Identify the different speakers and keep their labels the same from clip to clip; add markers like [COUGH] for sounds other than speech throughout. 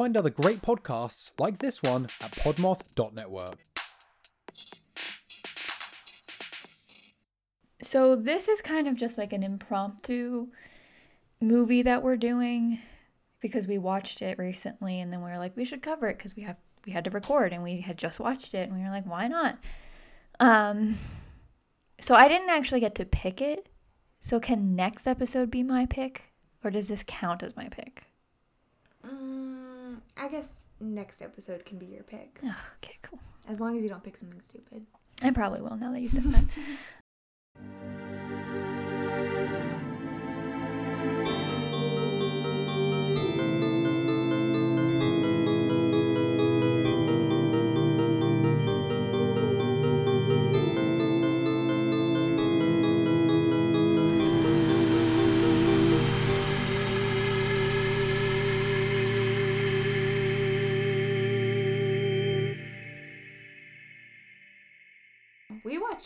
Speaker 1: find other great podcasts like this one at podmoth.network.
Speaker 2: So this is kind of just like an impromptu movie that we're doing because we watched it recently and then we were like we should cover it because we have we had to record and we had just watched it and we were like why not? Um so i didn't actually get to pick it. So can next episode be my pick or does this count as my pick
Speaker 3: I guess next episode can be your pick.
Speaker 2: oh, okay cool
Speaker 3: As long as you don't pick something stupid.
Speaker 2: i probably will now that you said that [LAUGHS]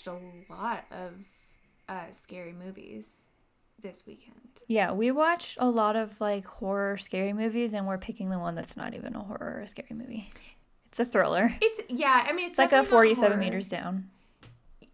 Speaker 3: watched a lot of uh, scary movies this weekend.
Speaker 2: yeah we watched a lot of like horror scary movies and we're picking the one that's not even a horror or a scary movie. It's a thriller.
Speaker 3: It's yeah, I mean it's,
Speaker 2: it's like a 47 meters down.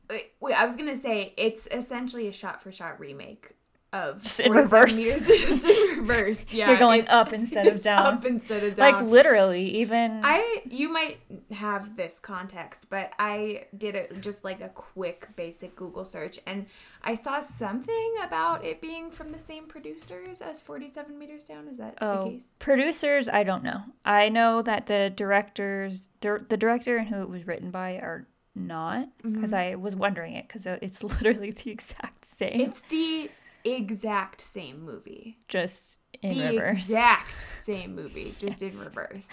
Speaker 3: Wait, I was gonna say it's essentially a shot for shot remake of
Speaker 2: Just in reverse.
Speaker 3: meters, [LAUGHS] just in [LAUGHS] reverse. Yeah,
Speaker 2: You're going up instead of down.
Speaker 3: Up instead of down.
Speaker 2: like literally even
Speaker 3: I you might have this context, but I did it just like a quick basic Google search and I saw something about it being from the same producers as 47 meters down. Is that the
Speaker 2: oh
Speaker 3: case?
Speaker 2: producers i don't know i know that the directors dir- the director and who it was written by are not because mm-hmm. i was wondering it because uh, it's [LAUGHS] literally the exact same
Speaker 3: It's the exact same movie.
Speaker 2: just in
Speaker 3: the
Speaker 2: reverse
Speaker 3: exact same movie, [LAUGHS] just in reverse.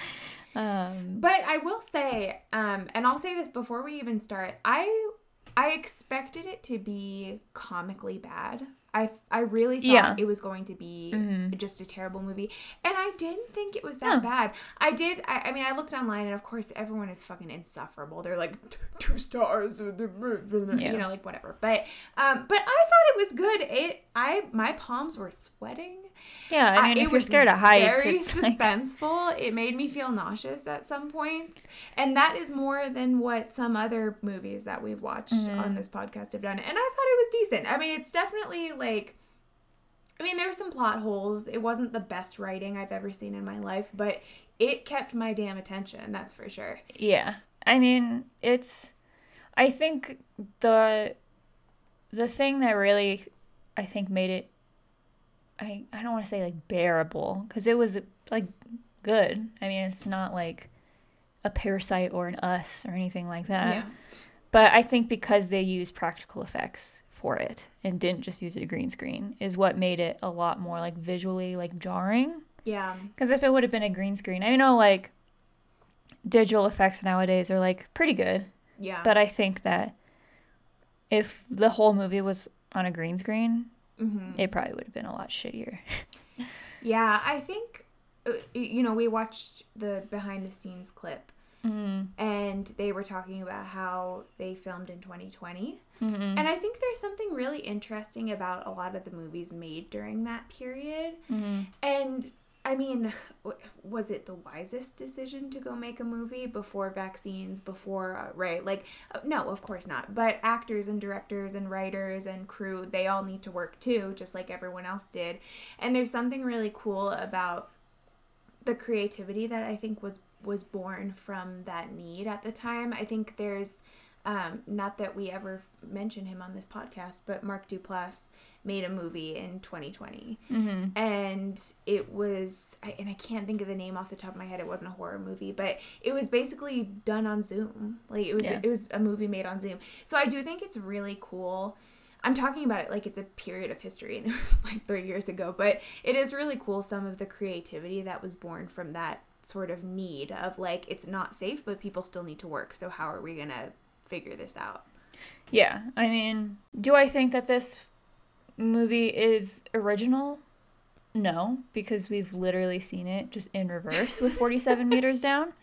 Speaker 2: um
Speaker 3: But I will say, um, and I'll say this before we even start, I I expected it to be comically bad. I I really thought
Speaker 2: Yeah.
Speaker 3: it was going to be
Speaker 2: Mhm.
Speaker 3: just a terrible movie, and I didn't think it was that
Speaker 2: No.
Speaker 3: bad. I did. I, I mean, I looked online, and of course, everyone is fucking insufferable. They're like two stars, with the movie,"
Speaker 2: Yeah.
Speaker 3: you know, like whatever. But um, but I thought it was good. It I my palms were sweating.
Speaker 2: yeah i
Speaker 3: I-
Speaker 2: mean
Speaker 3: it
Speaker 2: if you're scared of heights
Speaker 3: very
Speaker 2: it's like,
Speaker 3: suspenseful. It made me feel nauseous at some points, and that is more than what some other movies that we've watched
Speaker 2: Mm-hmm.
Speaker 3: on this podcast have done. And I thought it was decent. I mean, it's definitely like. I mean, there were some plot holes. It wasn't the best writing I've ever seen in my life, but it kept my damn attention. That's for sure.
Speaker 2: Yeah. I mean, it's I think the the thing that really I think made it I I don't want to say like bearable cuz it was like good. I mean, it's not like a parasite or an us or anything like that.
Speaker 3: yeah.
Speaker 2: But I think because they use practical effects for it and didn't just use a green screen is what made it a lot more like visually like jarring.
Speaker 3: Yeah.
Speaker 2: Because if it would have been a green screen, I know like digital effects nowadays are like pretty good,
Speaker 3: Yeah.
Speaker 2: but I think that if the whole movie was on a green screen,
Speaker 3: mm-hmm.
Speaker 2: it probably would have been a lot shittier. [LAUGHS]
Speaker 3: Yeah, I think uh, you know we watched the behind the scenes clip,
Speaker 2: Mm,
Speaker 3: and they were talking about how they filmed in 2020,
Speaker 2: mm-hmm.
Speaker 3: and I think there's something really interesting about a lot of the movies made during that period,
Speaker 2: mm-hmm.
Speaker 3: and. I mean, was it the wisest decision to go make a movie before vaccines, before, uh, right? Like, uh, no, of course not. But actors and directors and writers and crew, they all need to work too, just like everyone else did. And there's something really cool about the creativity that I think was was born from that need at the time. I think there's um, not that we ever mention him on this podcast, but Mark Duplass made a movie in 2020,
Speaker 2: Mm-hmm.
Speaker 3: and it was I- and I can't think of the name off the top of my head. It wasn't a horror movie, but it was basically done on Zoom. Like it was
Speaker 2: Yeah.
Speaker 3: it was a movie made on Zoom. So I do think it's really cool. I'm talking about it like it's a period of history and [LAUGHS] it was like three years ago, but it is really cool some of the creativity that was born from that sort of need of like it's not safe, but people still need to work. So how are we gonna figure this out?
Speaker 2: Yeah, I mean, do I think that this movie is original? No, because we've literally seen it just in reverse with 47 [LAUGHS] meters down.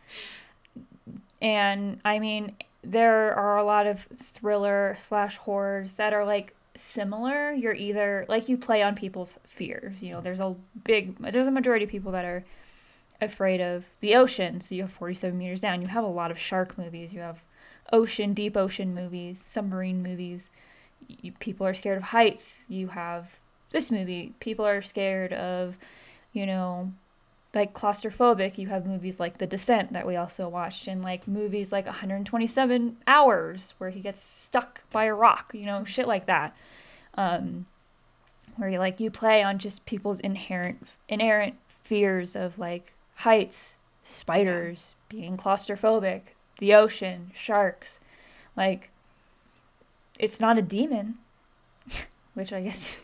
Speaker 2: And I mean, there are a lot of thriller slash horrors that are like similar. You're either like you play on people's fears. You know, there's a big, there's a majority of people that are afraid of the ocean. So you have 47 meters down. You have a lot of shark movies. You have ocean, deep ocean movies, submarine movies. You, people are scared of heights. You have this movie. People are scared of, you know, like claustrophobic. You have movies like The Descent that we also watched, and like movies like 127 Hours where he gets stuck by a rock. You know, shit like that. Um, where you like you play on just people's inherent inherent fears of like heights, spiders, being claustrophobic, the ocean, sharks. Like it's not a demon, [LAUGHS] which I guess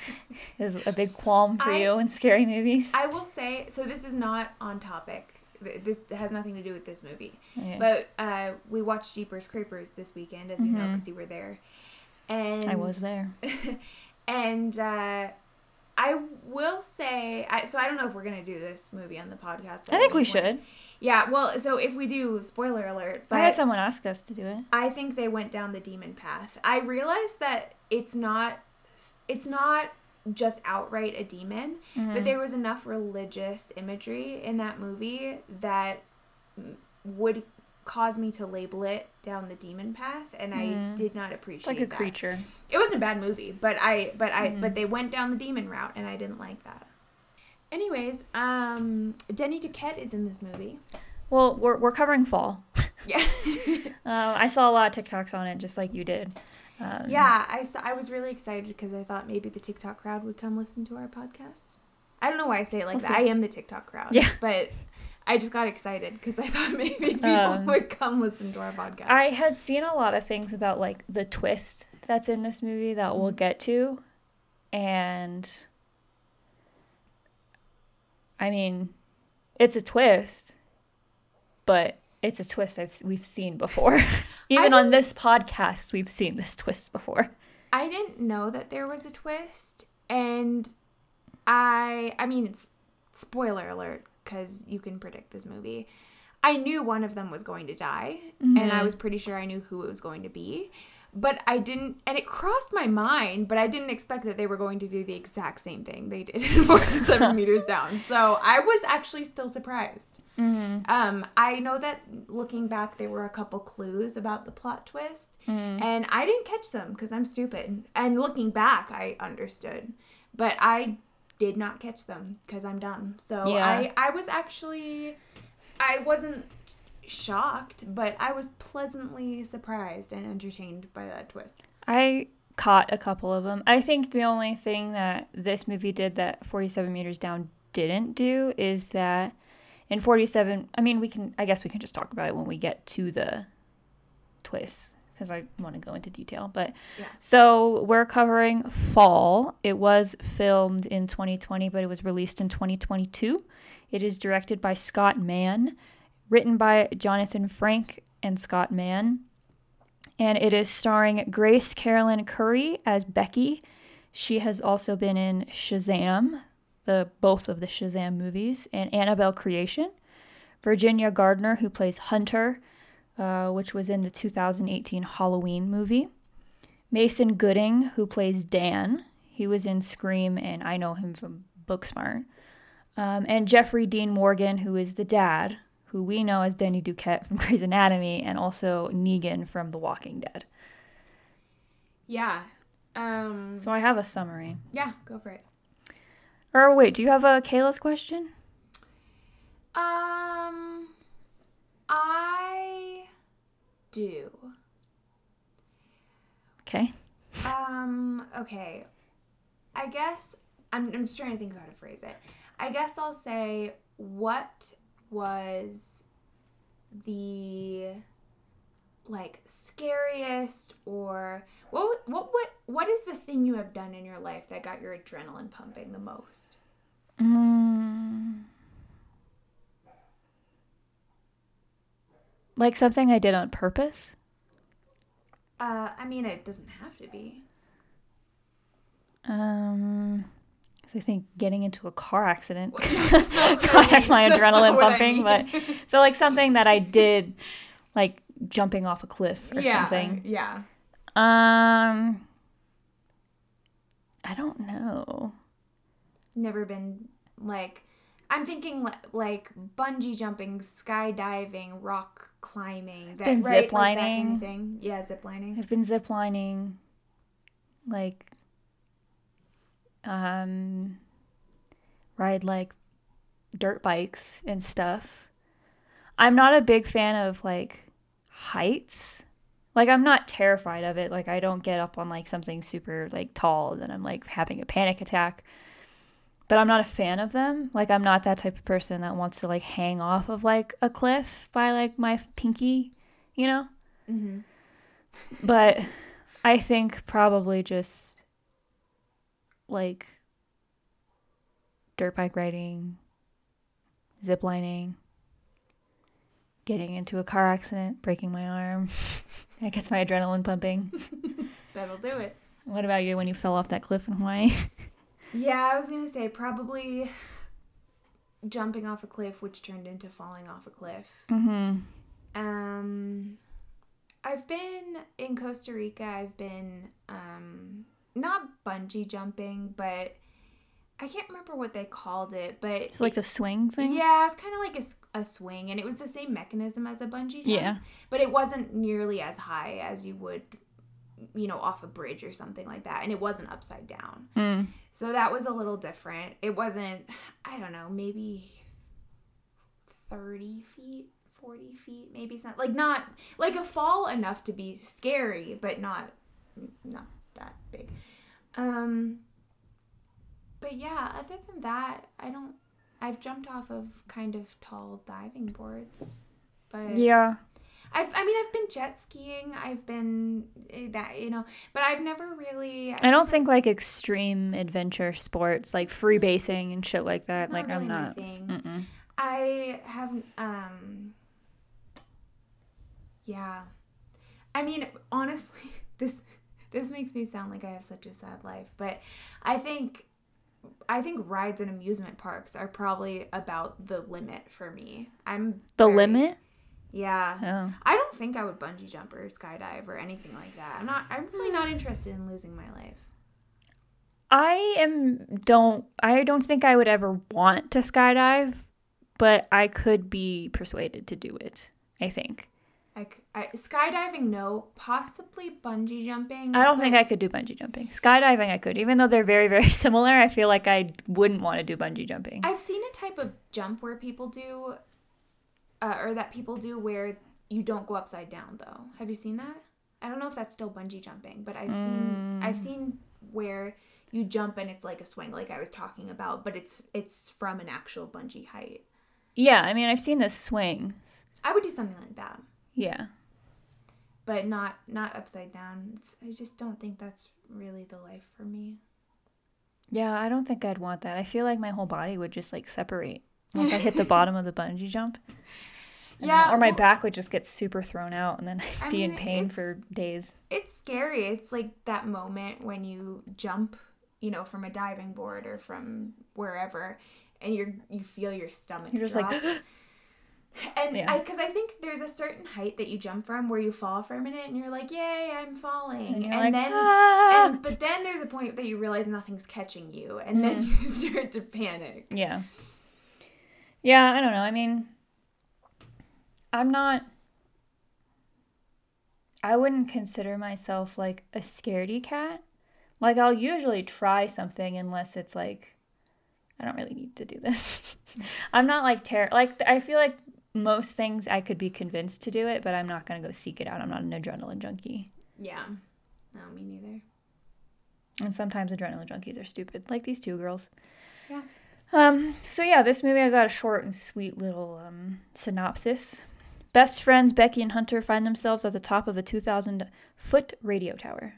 Speaker 2: [LAUGHS] is a big qualm for
Speaker 3: I-
Speaker 2: you in scary movies.
Speaker 3: I will say, so this is not on topic. This has nothing to do with this movie.
Speaker 2: Yeah.
Speaker 3: But uh, we watched Jeepers Creepers this weekend, as you know, because you were there. And
Speaker 2: I was there. [LAUGHS]
Speaker 3: and uh, I will say, I, so I don't know if we're gonna do this movie on the podcast.
Speaker 2: I think we
Speaker 3: point.
Speaker 2: should.
Speaker 3: Yeah, well, so if we do, spoiler alert,
Speaker 2: I had someone ask us to do it.
Speaker 3: I think they went down the demon path. I realized that it's not, it's not just outright a demon,
Speaker 2: Mm-hmm.
Speaker 3: but there was enough religious imagery in that movie that would cause me to label it down the demon path, and I did not appreciate
Speaker 2: like a
Speaker 3: that.
Speaker 2: creature.
Speaker 3: It wasn't a bad movie, but I but I
Speaker 2: Mm-hmm.
Speaker 3: but they went down the demon route and I didn't like that. Anyways, um Denny Duquette is in this movie.
Speaker 2: Well, we're, we're covering fall. [LAUGHS]
Speaker 3: Yeah. [LAUGHS]
Speaker 2: Uh, I saw a lot of TikToks on it, just like you did. Um,
Speaker 3: yeah, I saw, I was really excited because I thought maybe the TikTok crowd would come listen to our podcast. I don't know why I say it like
Speaker 2: We'll
Speaker 3: that.
Speaker 2: see.
Speaker 3: I am the TikTok crowd.
Speaker 2: Yeah.
Speaker 3: But I just got excited because I [LAUGHS] thought maybe people
Speaker 2: Um,
Speaker 3: would come listen to our podcast.
Speaker 2: I had seen a lot of things about like the twist that's in this movie that we'll get to. And I mean, it's a twist, but it's a twist I've, we've seen before. [LAUGHS] Even on this podcast, we've seen this twist before.
Speaker 3: I didn't know that there was a twist, and I I mean, it's spoiler alert because you can predict this movie. I knew one of them was going to die, and I mm-hmm. was pretty sure I knew who it was going to be. But I didn't, and it crossed my mind, but I didn't expect that they were going to do the exact same thing they did [LAUGHS] in 47 [LAUGHS] meters down. So I was actually still surprised. Mm-hmm. Um, I know that looking back, there were a couple clues about the plot twist, mm-hmm. and I didn't catch them because I'm stupid. And looking back, I understood, but I did not catch them because I'm dumb. So
Speaker 2: Yeah.
Speaker 3: I, I was actually, I wasn't shocked, but I was pleasantly surprised and entertained by that twist.
Speaker 2: I caught a couple of them. I think the only thing that this movie did that 47 meters down didn't do is that in 47 I mean we can I guess we can just talk about it when we get to the twists because I want to go into detail but
Speaker 3: Yeah.
Speaker 2: so we're covering Fall. It was filmed in 2020 but it was released in 2022. It is directed by Scott Mann, written by Jonathan Frank and Scott Mann and it is starring Grace Caroline Currey as Becky. She has also been in Shazam, the both of the Shazam movies, and Annabelle Creation. Virginia Gardner, who plays Hunter, uh, which was in the 2018 Halloween movie. Mason Gooding, who plays Dan. He was in Scream, and I know him from Booksmart. Um, and Jeffrey Dean Morgan, who is the dad, who we know as Danny Duquette from [LAUGHS] Grey's Anatomy, and also Negan from The Walking Dead.
Speaker 3: Yeah. Um.
Speaker 2: So I have a summary.
Speaker 3: Yeah. Go for it.
Speaker 2: Or wait, do you have a Kayla's question?
Speaker 3: Um. I do.
Speaker 2: Okay.
Speaker 3: Um, okay. I guess I'm I'm just trying to think of how to phrase it. I guess I'll say what was the like scariest or what what what what is the thing you have done in your life that got your adrenaline pumping the most?
Speaker 2: Mm. Like something I did on purpose?
Speaker 3: Uh, I mean, it doesn't have to be.
Speaker 2: Um, 'cause I think getting into a car accident [LAUGHS]
Speaker 3: That's I mean.
Speaker 2: my
Speaker 3: That's
Speaker 2: adrenaline
Speaker 3: what I
Speaker 2: pumping,
Speaker 3: mean.
Speaker 2: but so like something that I did, like jumping off a cliff or
Speaker 3: yeah,
Speaker 2: something.
Speaker 3: yeah.
Speaker 2: Um, I don't know.
Speaker 3: never been like I'm thinking li- like bungee jumping, skydiving, rock climbing, that
Speaker 2: Been
Speaker 3: right,
Speaker 2: zip
Speaker 3: like that kind of thing. Yeah, ziplining.
Speaker 2: I've been ziplining, like, um, ride like dirt bikes and stuff. I'm not a big fan of like heights. Like, I'm not terrified of it. Like, I don't get up on like something super like tall and I'm like having a panic attack. But I'm not a fan of them. Like, I'm not that type of person that wants to like hang off of like a cliff by like my pinky, you know?
Speaker 3: Mm-hmm.
Speaker 2: but I think probably just like dirt bike riding, zip lining, getting into a car accident, breaking my arm. [LAUGHS] that gets my adrenaline pumping. [LAUGHS]
Speaker 3: That'll do it.
Speaker 2: What about you when you fell off that cliff in Hawaii? [LAUGHS]
Speaker 3: Yeah, I was gonna say probably jumping off a cliff, which turned into falling off a cliff.
Speaker 2: mm-hmm.
Speaker 3: Um, I've been in Costa Rica. I've been um not bungee jumping, but I can't remember what they called it. But
Speaker 2: It's like the swing thing.
Speaker 3: yeah, it's kind of like a, a swing, and it was the same mechanism as a bungee jump.
Speaker 2: Yeah.
Speaker 3: but it wasn't nearly as high as you would, you know, off a bridge or something like that, and it wasn't upside down.
Speaker 2: Mm.
Speaker 3: So that was a little different. It wasn't, I don't know, maybe 30 feet, 40 feet, maybe something. Like not like a fall enough to be scary, but not not that big. Um but yeah, other than that, I don't I've jumped off of kind of tall diving boards. But
Speaker 2: Yeah.
Speaker 3: I've I mean I've been jet skiing, I've been eh, that, you know, but I've never really
Speaker 2: I don't think like extreme adventure sports, like free basing and shit like that. Like
Speaker 3: really
Speaker 2: I'm not.
Speaker 3: thing. I have um yeah. I mean, honestly, [LAUGHS] this this makes me sound like I have such a sad life, but I think I think rides and amusement parks are probably about the limit for me. I'm
Speaker 2: The
Speaker 3: very-
Speaker 2: limit?
Speaker 3: Yeah.
Speaker 2: Oh.
Speaker 3: I don't think I would bungee jump or skydive or anything like that. I'm not I'm really not hmm. interested in losing my life.
Speaker 2: I am don't I don't think I would ever want to skydive, but I could be persuaded to do it. I think.
Speaker 3: I, I- skydiving no, possibly bungee jumping.
Speaker 2: I don't think I could do bungee jumping. Skydiving I could. Even though they're very very [LAUGHS] similar, I feel like I wouldn't want to do bungee jumping.
Speaker 3: I've seen a type of jump where people do, uh, or that people do where you don't go upside down though. Have you seen that? I don't know if that's still bungee jumping, but I've seen I've seen where you jump and it's like a swing, like I was talking about, but it's it's from an actual bungee height.
Speaker 2: yeah, I mean I've seen the swings.
Speaker 3: I would do something like that,
Speaker 2: Yeah.
Speaker 3: but not not upside down. It's, I just don't think that's really the life for me.
Speaker 2: Yeah, I don't think I'd want that. I feel like my whole body would just like separate once I hit the [LAUGHS] bottom of the bungee jump.
Speaker 3: Yeah,
Speaker 2: then- or my
Speaker 3: well-
Speaker 2: back would just get super thrown out and then [LAUGHS] I'd
Speaker 3: I
Speaker 2: be in pain for days.
Speaker 3: it's scary. It's like that moment when you jump, you know, from a diving board or from wherever, and you're you feel your stomach.
Speaker 2: You're just
Speaker 3: drop.
Speaker 2: like [GASPS]
Speaker 3: and
Speaker 2: yeah.
Speaker 3: I because I think there's a certain height that you jump from where you fall for a minute and you're like, yay, I'm falling,
Speaker 2: and
Speaker 3: and,
Speaker 2: like,
Speaker 3: then.
Speaker 2: "Ah!"
Speaker 3: And, but then there's a point that you realize nothing's catching you, and then
Speaker 2: Mm. [LAUGHS]
Speaker 3: you start to panic.
Speaker 2: Yeah. Yeah, I don't know. I mean, I'm not. I wouldn't consider myself like a scaredy cat. Like, I'll usually try something unless it's like, I don't really need to do this. [LAUGHS] I'm not like terror. Like, I feel like most things I could be convinced to do it, but I'm not going to go seek it out. I'm not an adrenaline junkie.
Speaker 3: Yeah. No, me neither.
Speaker 2: And sometimes adrenaline junkies are stupid, like these two girls.
Speaker 3: Yeah.
Speaker 2: Um, so yeah, this movie I got a short and sweet little um, synopsis. Best friends Becky and Hunter find themselves at the top of a 2,000 foot radio tower.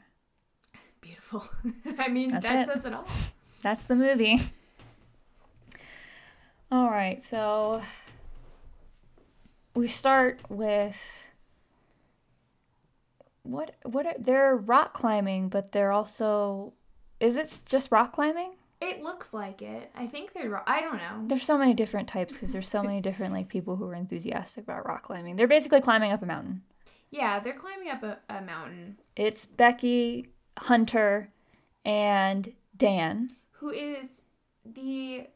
Speaker 3: Beautiful. [LAUGHS] I mean,
Speaker 2: That's
Speaker 3: that
Speaker 2: it.
Speaker 3: says it all.
Speaker 2: That's the movie. All right, so we start with what? What? Are, they're rock climbing, but they're also. Is it just rock climbing?
Speaker 3: It looks like it. I think they're. ro- I don't know.
Speaker 2: There's so many different types because there's so many different like people who are enthusiastic about rock climbing. They're basically climbing up a mountain.
Speaker 3: Yeah, they're climbing up a, a mountain.
Speaker 2: It's Becky, Hunter, and Dan.
Speaker 3: Who is the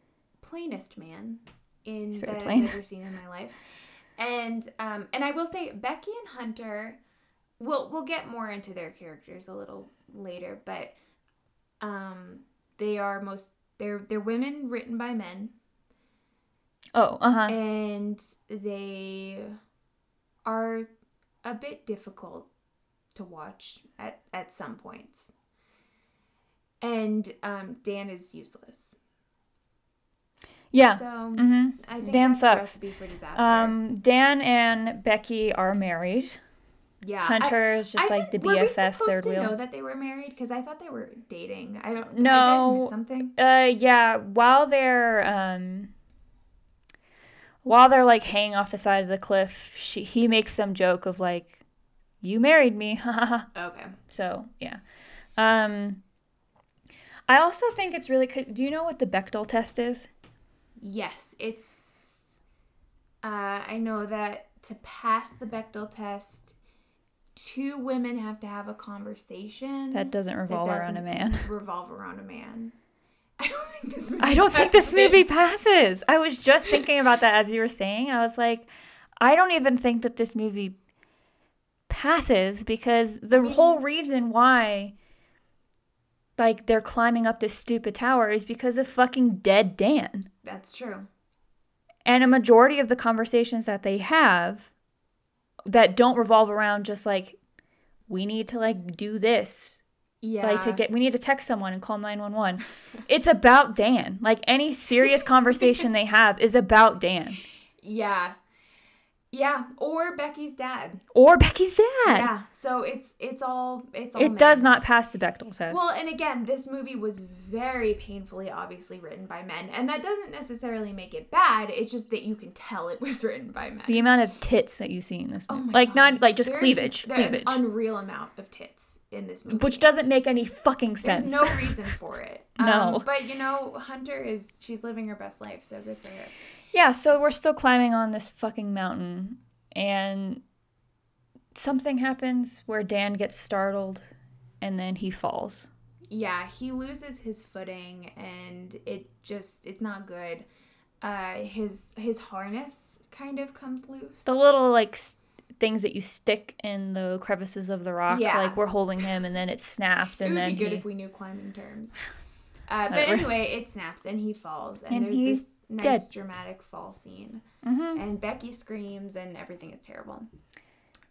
Speaker 3: plainest man in that
Speaker 2: very
Speaker 3: I've ever seen in my life. And um, and I will say Becky and Hunter, we'll we'll get more into their characters a little later, but um, they are most they're they're women written by men,
Speaker 2: Oh, uh huh.
Speaker 3: and they are a bit difficult to watch at at some points. And um, Dan is useless.
Speaker 2: Yeah.
Speaker 3: So
Speaker 2: mm-hmm.
Speaker 3: I think
Speaker 2: Dan sucks.
Speaker 3: a recipe for disaster.
Speaker 2: Um, Dan and Becky are married.
Speaker 3: Yeah,
Speaker 2: Hunter is just
Speaker 3: I
Speaker 2: like the
Speaker 3: thought- were we
Speaker 2: BFF
Speaker 3: supposed
Speaker 2: third
Speaker 3: to
Speaker 2: wheel.
Speaker 3: know that they were married? Because I thought they were dating. I don't.
Speaker 2: No.
Speaker 3: I something.
Speaker 2: Uh, yeah. While they're um, while they're like hanging off the side of the cliff, she he makes some joke of like, "You married me,". [LAUGHS]
Speaker 3: Okay.
Speaker 2: So yeah. Um, I also think it's really. co- Do you know what the Bechdel test is?
Speaker 3: Yes, it's. Uh, I know that to pass the Bechdel test, two women have to have a conversation
Speaker 2: That doesn't revolve around a
Speaker 3: doesn't
Speaker 2: man.
Speaker 3: Revolve around a man. [LAUGHS] I don't think this. Movie
Speaker 2: I don't think this movie passes. I was just thinking about that as you were saying. I was like, I don't even think that this movie passes because the
Speaker 3: mean-
Speaker 2: whole reason why like they're climbing up this stupid tower is because of fucking dead Dan.
Speaker 3: That's true.
Speaker 2: And a majority of the conversations that they have that don't revolve around just like we need to like do this
Speaker 3: Yeah.
Speaker 2: like to get we need to text someone and call 911 [LAUGHS] it's about dan like any serious conversation they have is about dan
Speaker 3: Yeah. Yeah. Or Becky's dad.
Speaker 2: or becky's dad
Speaker 3: Yeah. So it's it's all it's all.
Speaker 2: it
Speaker 3: men.
Speaker 2: does not pass the Bechdel test
Speaker 3: Well, and again, this movie was very painfully, obviously written by men, and that doesn't necessarily make it bad. It's just that you can tell it [LAUGHS] was written by men.
Speaker 2: the amount of tits that you see in this
Speaker 3: Oh
Speaker 2: movie
Speaker 3: my
Speaker 2: like
Speaker 3: God.
Speaker 2: not like just
Speaker 3: There's-
Speaker 2: cleavage
Speaker 3: There's
Speaker 2: cleavage
Speaker 3: an unreal amount of tits in this movie,
Speaker 2: which doesn't make any fucking sense.
Speaker 3: There's no reason for it. [LAUGHS]
Speaker 2: No.
Speaker 3: Um, but you know, Hunter is she's living her best life, so good for her.
Speaker 2: Yeah so we're still climbing on this fucking mountain and something happens where dan gets startled and then he falls
Speaker 3: Yeah, he loses his footing, and it just it's not good. Uh, his his harness kind of comes loose.
Speaker 2: the little like s- things that you stick in the crevices of the rock
Speaker 3: Yeah.
Speaker 2: like we're holding him and then it snapped
Speaker 3: It
Speaker 2: and
Speaker 3: would
Speaker 2: then
Speaker 3: be good
Speaker 2: he-
Speaker 3: if we knew climbing terms. [SIGHS] Uh, but anyway, it snaps and he falls, and,
Speaker 2: And
Speaker 3: there's
Speaker 2: he's
Speaker 3: this nice
Speaker 2: dead.
Speaker 3: dramatic fall scene,
Speaker 2: Mhm.
Speaker 3: and Becky screams, and everything is terrible.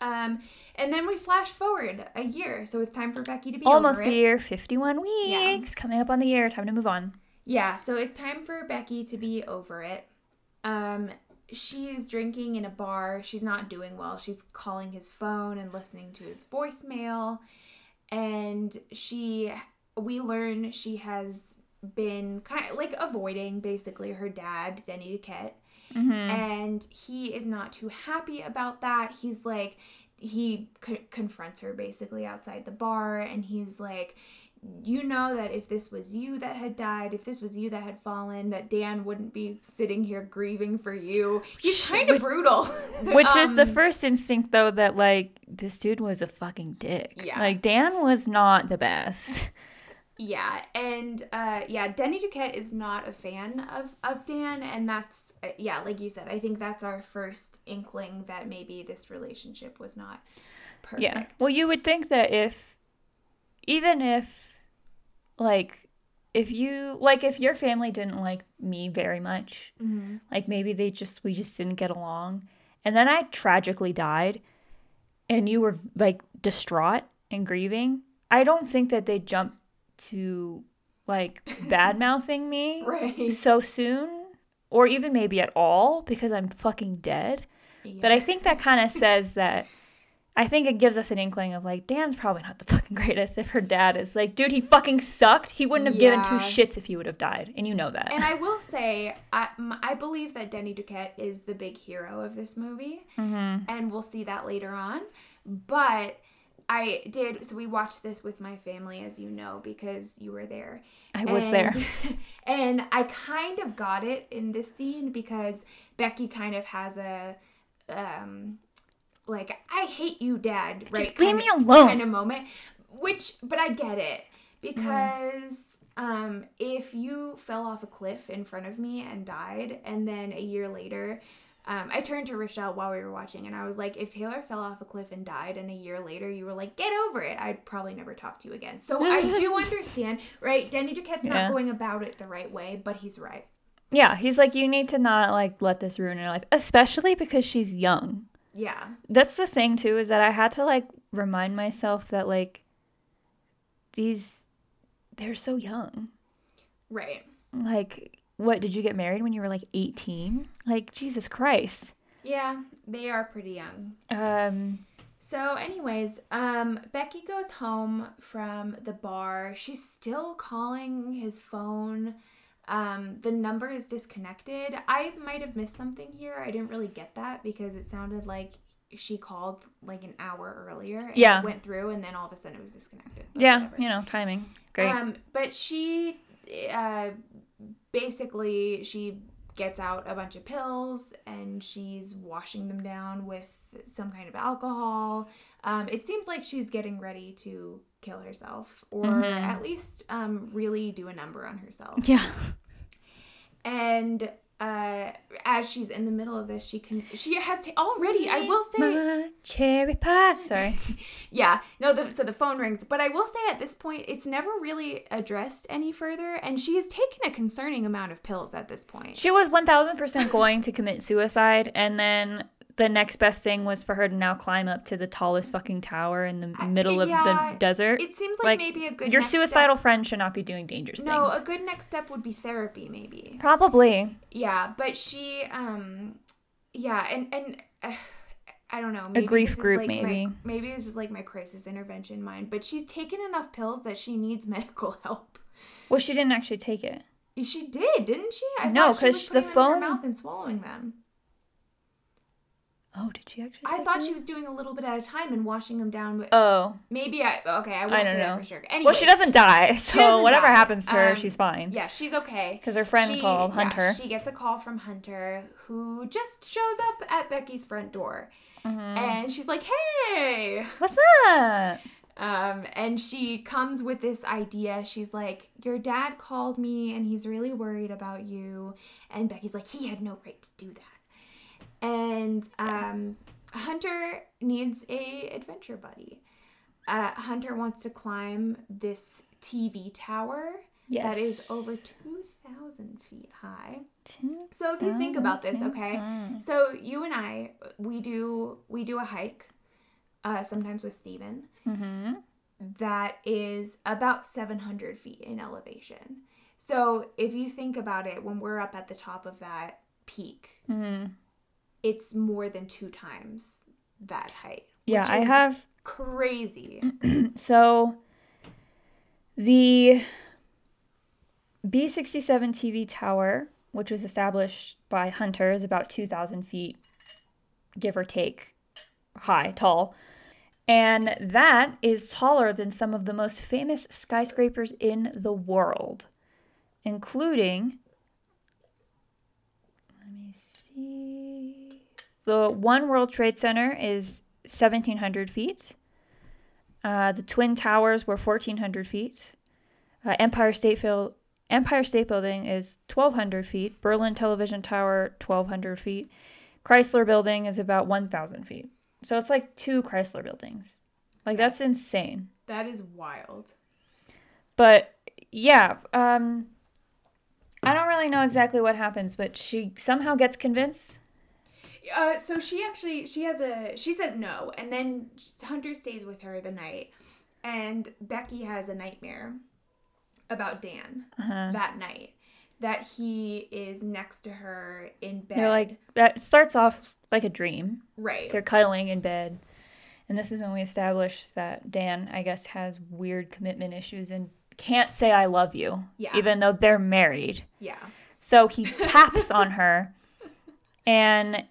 Speaker 3: Um, and then we flash forward a year, so it's time for Becky to be
Speaker 2: almost a year 51 weeks coming up on the year time to move on
Speaker 3: Yeah, so it's time for Becky to be over it. Um, she's drinking in a bar. She's not doing well. She's calling his phone and listening to his voicemail. And she, we learn she has been kind of like avoiding basically her dad, Denny Duquette.
Speaker 2: Mm-hmm.
Speaker 3: And he is not too happy about that. He's like, he co- confronts her basically outside the bar and he's like, you know that if this was you that had died, if this was you that had fallen, that Dan wouldn't be sitting here grieving for you. He's kind of brutal. [LAUGHS]
Speaker 2: which is the
Speaker 3: Um,
Speaker 2: first instinct though that like this dude was a fucking dick
Speaker 3: Yeah.
Speaker 2: like dan was not the best
Speaker 3: Yeah, and uh, yeah, Denny Duquette is not a fan of of Dan, and that's uh, yeah, like you said, I think that's our first inkling that maybe this relationship was not perfect.
Speaker 2: yeah well you would think that if even if like if you like if your family didn't like me very much
Speaker 3: hmm
Speaker 2: like maybe they just we just didn't get along. And then i tragically died and you were like distraught and grieving. I don't think that they jump to like bad mouthing me [LAUGHS]
Speaker 3: Right.
Speaker 2: so soon or even maybe at all because i'm fucking dead but i think that kind of says that i think it gives us an inkling of like dan's probably not the fucking greatest if her dad is like dude he fucking sucked he wouldn't have given two shits if he would have died and you know that
Speaker 3: And I will say, I, I believe that Denny Duquette is the big hero of this movie,
Speaker 2: mm-hmm.
Speaker 3: and we'll see that later on. But I did, so we watched this with my family, as you know, because you were there.
Speaker 2: i was
Speaker 3: And-
Speaker 2: there [LAUGHS]
Speaker 3: And I kind of got it in this scene because Becky kind of has a, um, like, I hate you, dad, right?
Speaker 2: leave me
Speaker 3: of-
Speaker 2: alone.
Speaker 3: Kind of moment. Which, but I get it because um, if you fell off a cliff in front of me and died, and then a year later, um, I turned to Rochelle while we were watching, and I was like, if Taylor fell off a cliff and died, and a year later you were like, get over it, I'd probably never talk to you again. So I do [LAUGHS] understand, right? Danny Duquette's
Speaker 2: Yeah.
Speaker 3: not going about it the right way, but he's right.
Speaker 2: Yeah, he's like, you need to not like let this ruin your life, especially because she's young.
Speaker 3: Yeah.
Speaker 2: That's the thing too, is that I had to like remind myself that like these, they're so young.
Speaker 3: Right.
Speaker 2: Like, what did you get married when you were like 18? Like, Jesus Christ.
Speaker 3: Yeah, they are pretty young.
Speaker 2: Um,
Speaker 3: So, anyways, um, Becky goes home from the bar. She's still calling his phone. Um, the number is disconnected. I might have missed something here. I didn't really get that because it sounded like she called like an hour earlier. And
Speaker 2: Yeah.
Speaker 3: Went through and then all of a sudden it was disconnected.
Speaker 2: Yeah,
Speaker 3: whatever.
Speaker 2: you know, timing. Great.
Speaker 3: Um, but she, uh, basically, she gets out a bunch of pills and she's washing them down with some kind of alcohol. Um, it seems like she's getting ready to kill herself or
Speaker 2: Mhm.
Speaker 3: at least um, really do a number on herself.
Speaker 2: yeah.
Speaker 3: And uh, as she's in the middle of this, she can she has ta- already. I will say,
Speaker 2: My cherry pie. Sorry. [LAUGHS]
Speaker 3: Yeah, no, the, so the phone rings. But I will say at this point, it's never really addressed any further, and she has taken a concerning amount of pills at this point.
Speaker 2: She was 1000% going to commit suicide, and then the next best thing was for her to now climb up to the tallest fucking tower in the middle of
Speaker 3: yeah,
Speaker 2: the desert.
Speaker 3: It seems like,
Speaker 2: Like,
Speaker 3: maybe a good
Speaker 2: Your suicidal friend should not be doing dangerous
Speaker 3: Step, no,
Speaker 2: things.
Speaker 3: a good next step would be therapy, maybe.
Speaker 2: Probably.
Speaker 3: Yeah, but she, um, yeah, and and. Uh, [SIGHS] I don't know. Maybe
Speaker 2: grief group,
Speaker 3: like my-
Speaker 2: maybe.
Speaker 3: maybe this is like my crisis intervention mind, but she's taken enough pills that she needs [LAUGHS] medical help.
Speaker 2: Well, she didn't actually take it.
Speaker 3: She did, didn't she? I
Speaker 2: No,
Speaker 3: thought she was
Speaker 2: 'cause the phone-
Speaker 3: her mouth and swallowing them.
Speaker 2: Oh, did she actually?
Speaker 3: I thought she was doing a little bit at a time and washing them down, but
Speaker 2: Oh,
Speaker 3: maybe I okay. I
Speaker 2: I don't know.
Speaker 3: for sure. Anyway,
Speaker 2: well, she doesn't die, [LAUGHS] so
Speaker 3: doesn't
Speaker 2: whatever
Speaker 3: die.
Speaker 2: happens to her,
Speaker 3: Um,
Speaker 2: she's fine.
Speaker 3: Yeah, she's okay.
Speaker 2: Because her friend
Speaker 3: She-
Speaker 2: called
Speaker 3: yeah,
Speaker 2: Hunter.
Speaker 3: she gets a call from Hunter, who just shows up at Becky's front door,
Speaker 2: Mhm.
Speaker 3: and she's like, "Hey."
Speaker 2: What's up?"
Speaker 3: Um, and she comes with this idea. She's like, Your dad called me and he's really worried about you. And Becky's like, He had no right to do that. And um, Hunter needs a adventure buddy. Uh, Hunter wants to climb this TV tower
Speaker 2: Yes.
Speaker 3: that is over 2,000 feet high. So if you think about this, okay, so you and I, we do we do a hike, uh, sometimes with Steven
Speaker 2: Mm-hmm.
Speaker 3: that is about 700 feet in elevation. So if you think about it, when we're up at the top of that peak,
Speaker 2: Mm-hmm.
Speaker 3: It's more than two times that height.
Speaker 2: Yeah, I
Speaker 3: is
Speaker 2: have
Speaker 3: crazy. [CLEARS THROAT]
Speaker 2: So the B67 TV tower, which was established by Hunter, is about 2,000 feet, give or take, high, tall. And that is taller than some of the most famous skyscrapers in the world, including. Let me see. The One World Trade Center is 1,700 feet. Uh, the Twin Towers were 1,400 feet. Uh, Empire State Field, Empire State Building is 1,200 feet. Berlin Television Tower, 1,200 feet. Chrysler Building is about 1,000 feet. So it's like two Chrysler buildings. Like that's insane.
Speaker 3: that is wild.
Speaker 2: But yeah, um, I don't really know exactly what happens, but she somehow gets convinced.
Speaker 3: Uh, so she actually she has a she says no, and then Hunter stays with her the night, and Becky has a nightmare about Dan
Speaker 2: Uh-huh.
Speaker 3: that night. That he is next to her in bed.
Speaker 2: They're like that starts off like a dream.
Speaker 3: right.
Speaker 2: They're cuddling in bed. And this is when we establish that Dan, I guess, has weird commitment issues and can't say I love you,
Speaker 3: Yeah.
Speaker 2: even though they're married.
Speaker 3: Yeah.
Speaker 2: So he taps on her [LAUGHS] and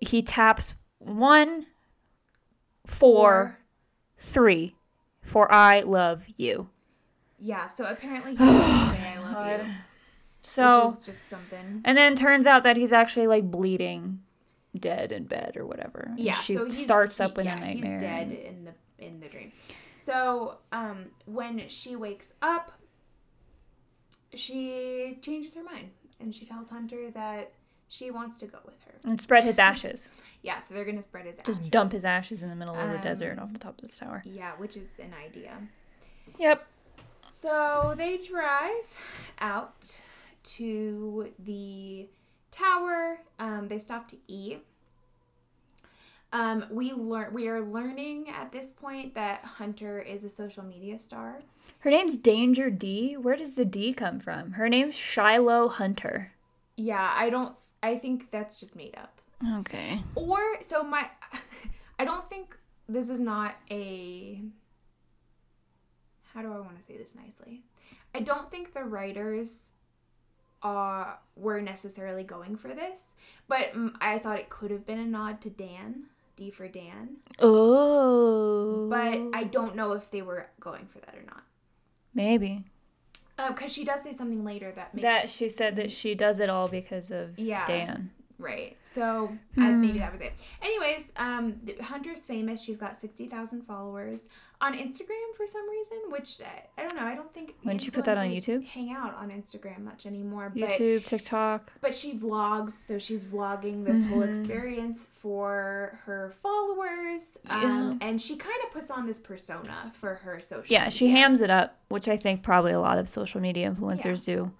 Speaker 2: he taps one, four, three, for I love you.
Speaker 3: Yeah, so apparently [SIGHS] he doesn't say I love you.
Speaker 2: So,
Speaker 3: which is just something.
Speaker 2: and then turns out that he's actually like bleeding dead in bed or whatever. And
Speaker 3: Yeah,
Speaker 2: she
Speaker 3: so
Speaker 2: starts
Speaker 3: he-
Speaker 2: up in
Speaker 3: yeah,
Speaker 2: a nightmare.
Speaker 3: He's dead in the in the dream. So um, when she wakes up, she changes her mind and she tells Hunter that she wants to go with her.
Speaker 2: And spread his [LAUGHS] ashes.
Speaker 3: Yeah, so they're gonna spread his ashes.
Speaker 2: Just dump his ashes in the middle of the
Speaker 3: Um,
Speaker 2: desert off the top of this tower.
Speaker 3: Yeah, which is an idea.
Speaker 2: Yep.
Speaker 3: So they drive out to the tower. Um, they stop to eat. Um, we learn we are learning at this point that Hunter is a social media star.
Speaker 2: Her name's Danger D. Where does the D come from? Her name's Shiloh Hunter.
Speaker 3: Yeah, I don't. I think that's just made up.
Speaker 2: Okay.
Speaker 3: Or so my. [LAUGHS] I don't think this is not a. How do I want to say this nicely? I don't think the writers uh, were necessarily going for this, but I thought it could have been a nod to Dan, D for Dan.
Speaker 2: Oh.
Speaker 3: But I don't know if they were going for that or not.
Speaker 2: maybe Oh,
Speaker 3: because she does say something later that makes
Speaker 2: that she said that mhm. she does it all because of
Speaker 3: Yeah.
Speaker 2: Dan.
Speaker 3: Right. So I, maybe
Speaker 2: Hmm.
Speaker 3: that was it. Anyways, um, Hunter's famous. She's got sixty thousand followers on Instagram for some reason, which I, I don't know. I don't think.
Speaker 2: Wouldn't you put that on YouTube?
Speaker 3: Hang out on Instagram much anymore. But
Speaker 2: YouTube, TikTok.
Speaker 3: but she vlogs, so she's vlogging this whole
Speaker 2: Mhm.
Speaker 3: experience for her followers. Um, and she kind of puts on this persona for her social.
Speaker 2: Yeah, she hams it up, which I think probably a lot of social media influencers do.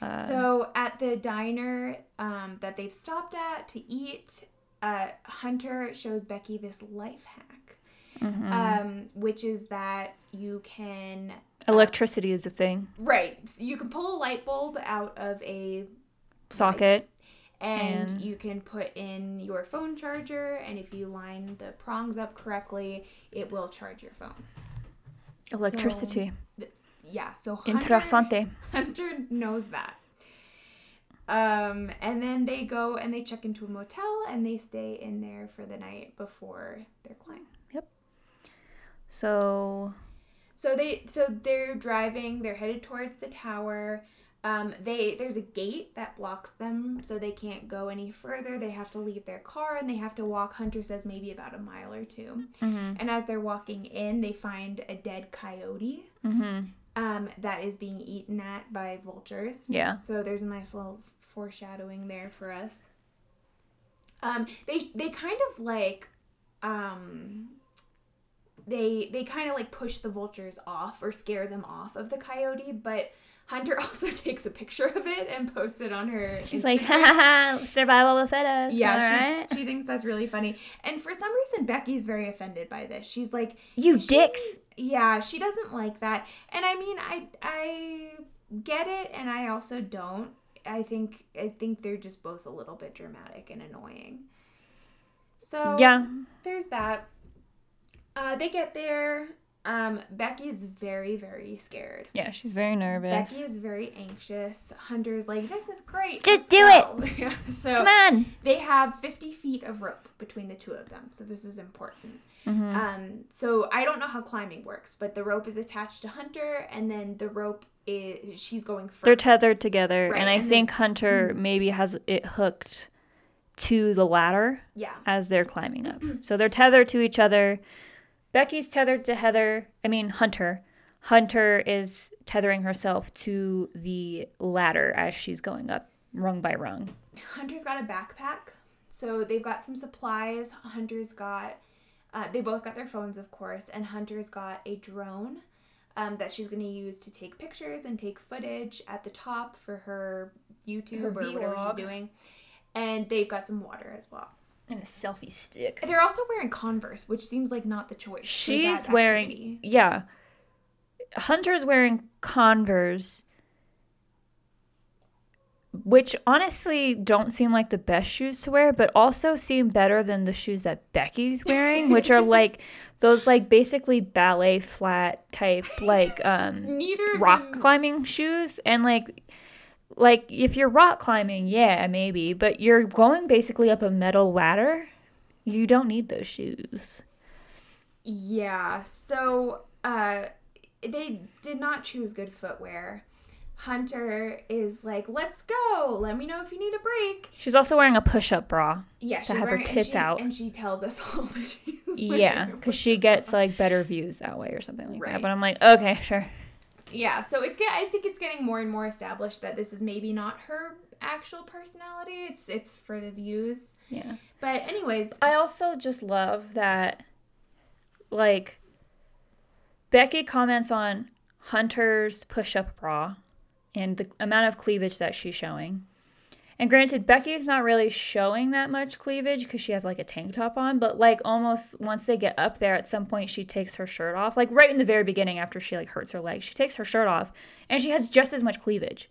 Speaker 2: Uh,
Speaker 3: So at the diner um, that they've stopped at to eat, uh, Hunter shows Becky this life hack,
Speaker 2: mhm.
Speaker 3: um, which is that you can
Speaker 2: electricity is a thing.
Speaker 3: right so you can pull a light bulb out of a
Speaker 2: Socket.
Speaker 3: and,
Speaker 2: And-
Speaker 3: you can put in your phone charger, and if you line the prongs up correctly, it will charge your phone.
Speaker 2: Electricity.
Speaker 3: Yeah, so Hunter,
Speaker 2: Interessante. [LAUGHS]
Speaker 3: Hunter knows that. Um, and then they go and they check into a motel and they stay in there for the night before their climb. Yep.
Speaker 2: So
Speaker 3: So they so they're driving, they're headed towards the tower. Um, they there's a gate that blocks them so they can't go any further. They have to leave their car and they have to walk, Hunter says maybe about a mile or 2
Speaker 2: mhm.
Speaker 3: And as they're walking in, they find a dead coyote
Speaker 2: Mhm.
Speaker 3: Um, that is being eaten at by vultures.
Speaker 2: Yeah.
Speaker 3: So there's a nice little foreshadowing there for us. Um, they they kind of like um, they they kind of like push the vultures off or scare them off of the coyote, but Hunter [LAUGHS] also takes a picture of it and posts it on her.
Speaker 2: She's like,
Speaker 3: Instagram.
Speaker 2: ha ha ha, survival of the fittest.
Speaker 3: Yeah, she, she thinks that's really funny. And for some reason, Becky's very offended by this. She's like,
Speaker 2: You dicks.
Speaker 3: Yeah, she doesn't like that. And I mean, I I get it, and I also don't. I think I think they're just both a little bit dramatic and annoying. So
Speaker 2: Yeah.
Speaker 3: there's that. Uh, they get there. Um, Becky's very very scared.
Speaker 2: Yeah, she's very nervous.
Speaker 3: Becky is very anxious. Hunter's like, "This is great.
Speaker 2: Just do
Speaker 3: it." [LAUGHS] yeah. So
Speaker 2: Come on.
Speaker 3: they have 50 feet of rope between the two of them, so this is important.
Speaker 2: Mhm.
Speaker 3: Um, so I don't know how climbing works, but the rope is attached to Hunter, and then the rope is she's going 1st
Speaker 2: They're tethered together,
Speaker 3: Right,
Speaker 2: and I
Speaker 3: and then-
Speaker 2: think Hunter maybe has it hooked to the ladder
Speaker 3: Yeah,
Speaker 2: as they're climbing up. [CLEARS THROAT] so they're tethered to each other. Becky's tethered to Heather. I mean Hunter. Hunter is tethering herself to the ladder as she's going up, rung by rung.
Speaker 3: Hunter's got a backpack, so they've got some supplies. Hunter's got, uh, they both got their phones, of course, and Hunter's got a drone. Um, that she's going to use to take pictures and take footage at the top for her YouTube
Speaker 2: Her
Speaker 3: or whatever
Speaker 2: vlog.
Speaker 3: she's doing. And they've got some water as well.
Speaker 2: And a selfie stick.
Speaker 3: They're also wearing Converse, which seems like not the choice.
Speaker 2: She's wearing yeah. Hunter's wearing Converse which honestly don't seem like the best shoes to wear, but also seem better than the shoes that Becky's wearing, which are [LAUGHS] like those like basically ballet flat type like um [LAUGHS]
Speaker 3: Neither
Speaker 2: rock
Speaker 3: them-
Speaker 2: climbing shoes and like like if you're rock climbing, yeah, maybe, but you're going basically up a metal ladder, you don't need those shoes.
Speaker 3: Yeah. So uh, they did not choose good footwear. Hunter is like, "Let's go. Let me know if you need a break."
Speaker 2: She's also wearing a push-up bra.
Speaker 3: Yeah,
Speaker 2: To
Speaker 3: she's
Speaker 2: have her
Speaker 3: wearing- and
Speaker 2: tits
Speaker 3: she-
Speaker 2: out.
Speaker 3: and she tells us [LAUGHS] all that she's
Speaker 2: Yeah, because she gets like better views that way or something like that. But I'm like, okay, sure.
Speaker 3: Yeah, so it's get. I think it's getting more and more established that this is maybe not her actual personality. It's it's for the views.
Speaker 2: Yeah.
Speaker 3: But anyways,
Speaker 2: I also just love that, like, Becky comments on Hunter's push up bra and the amount of cleavage that she's showing. And granted, Becky's not really showing that much cleavage because she has like a tank top on, but like almost once they get up there, at some point she takes her shirt off. Like right in the very beginning, after she like hurts her leg, she takes her shirt off and she has just as much cleavage.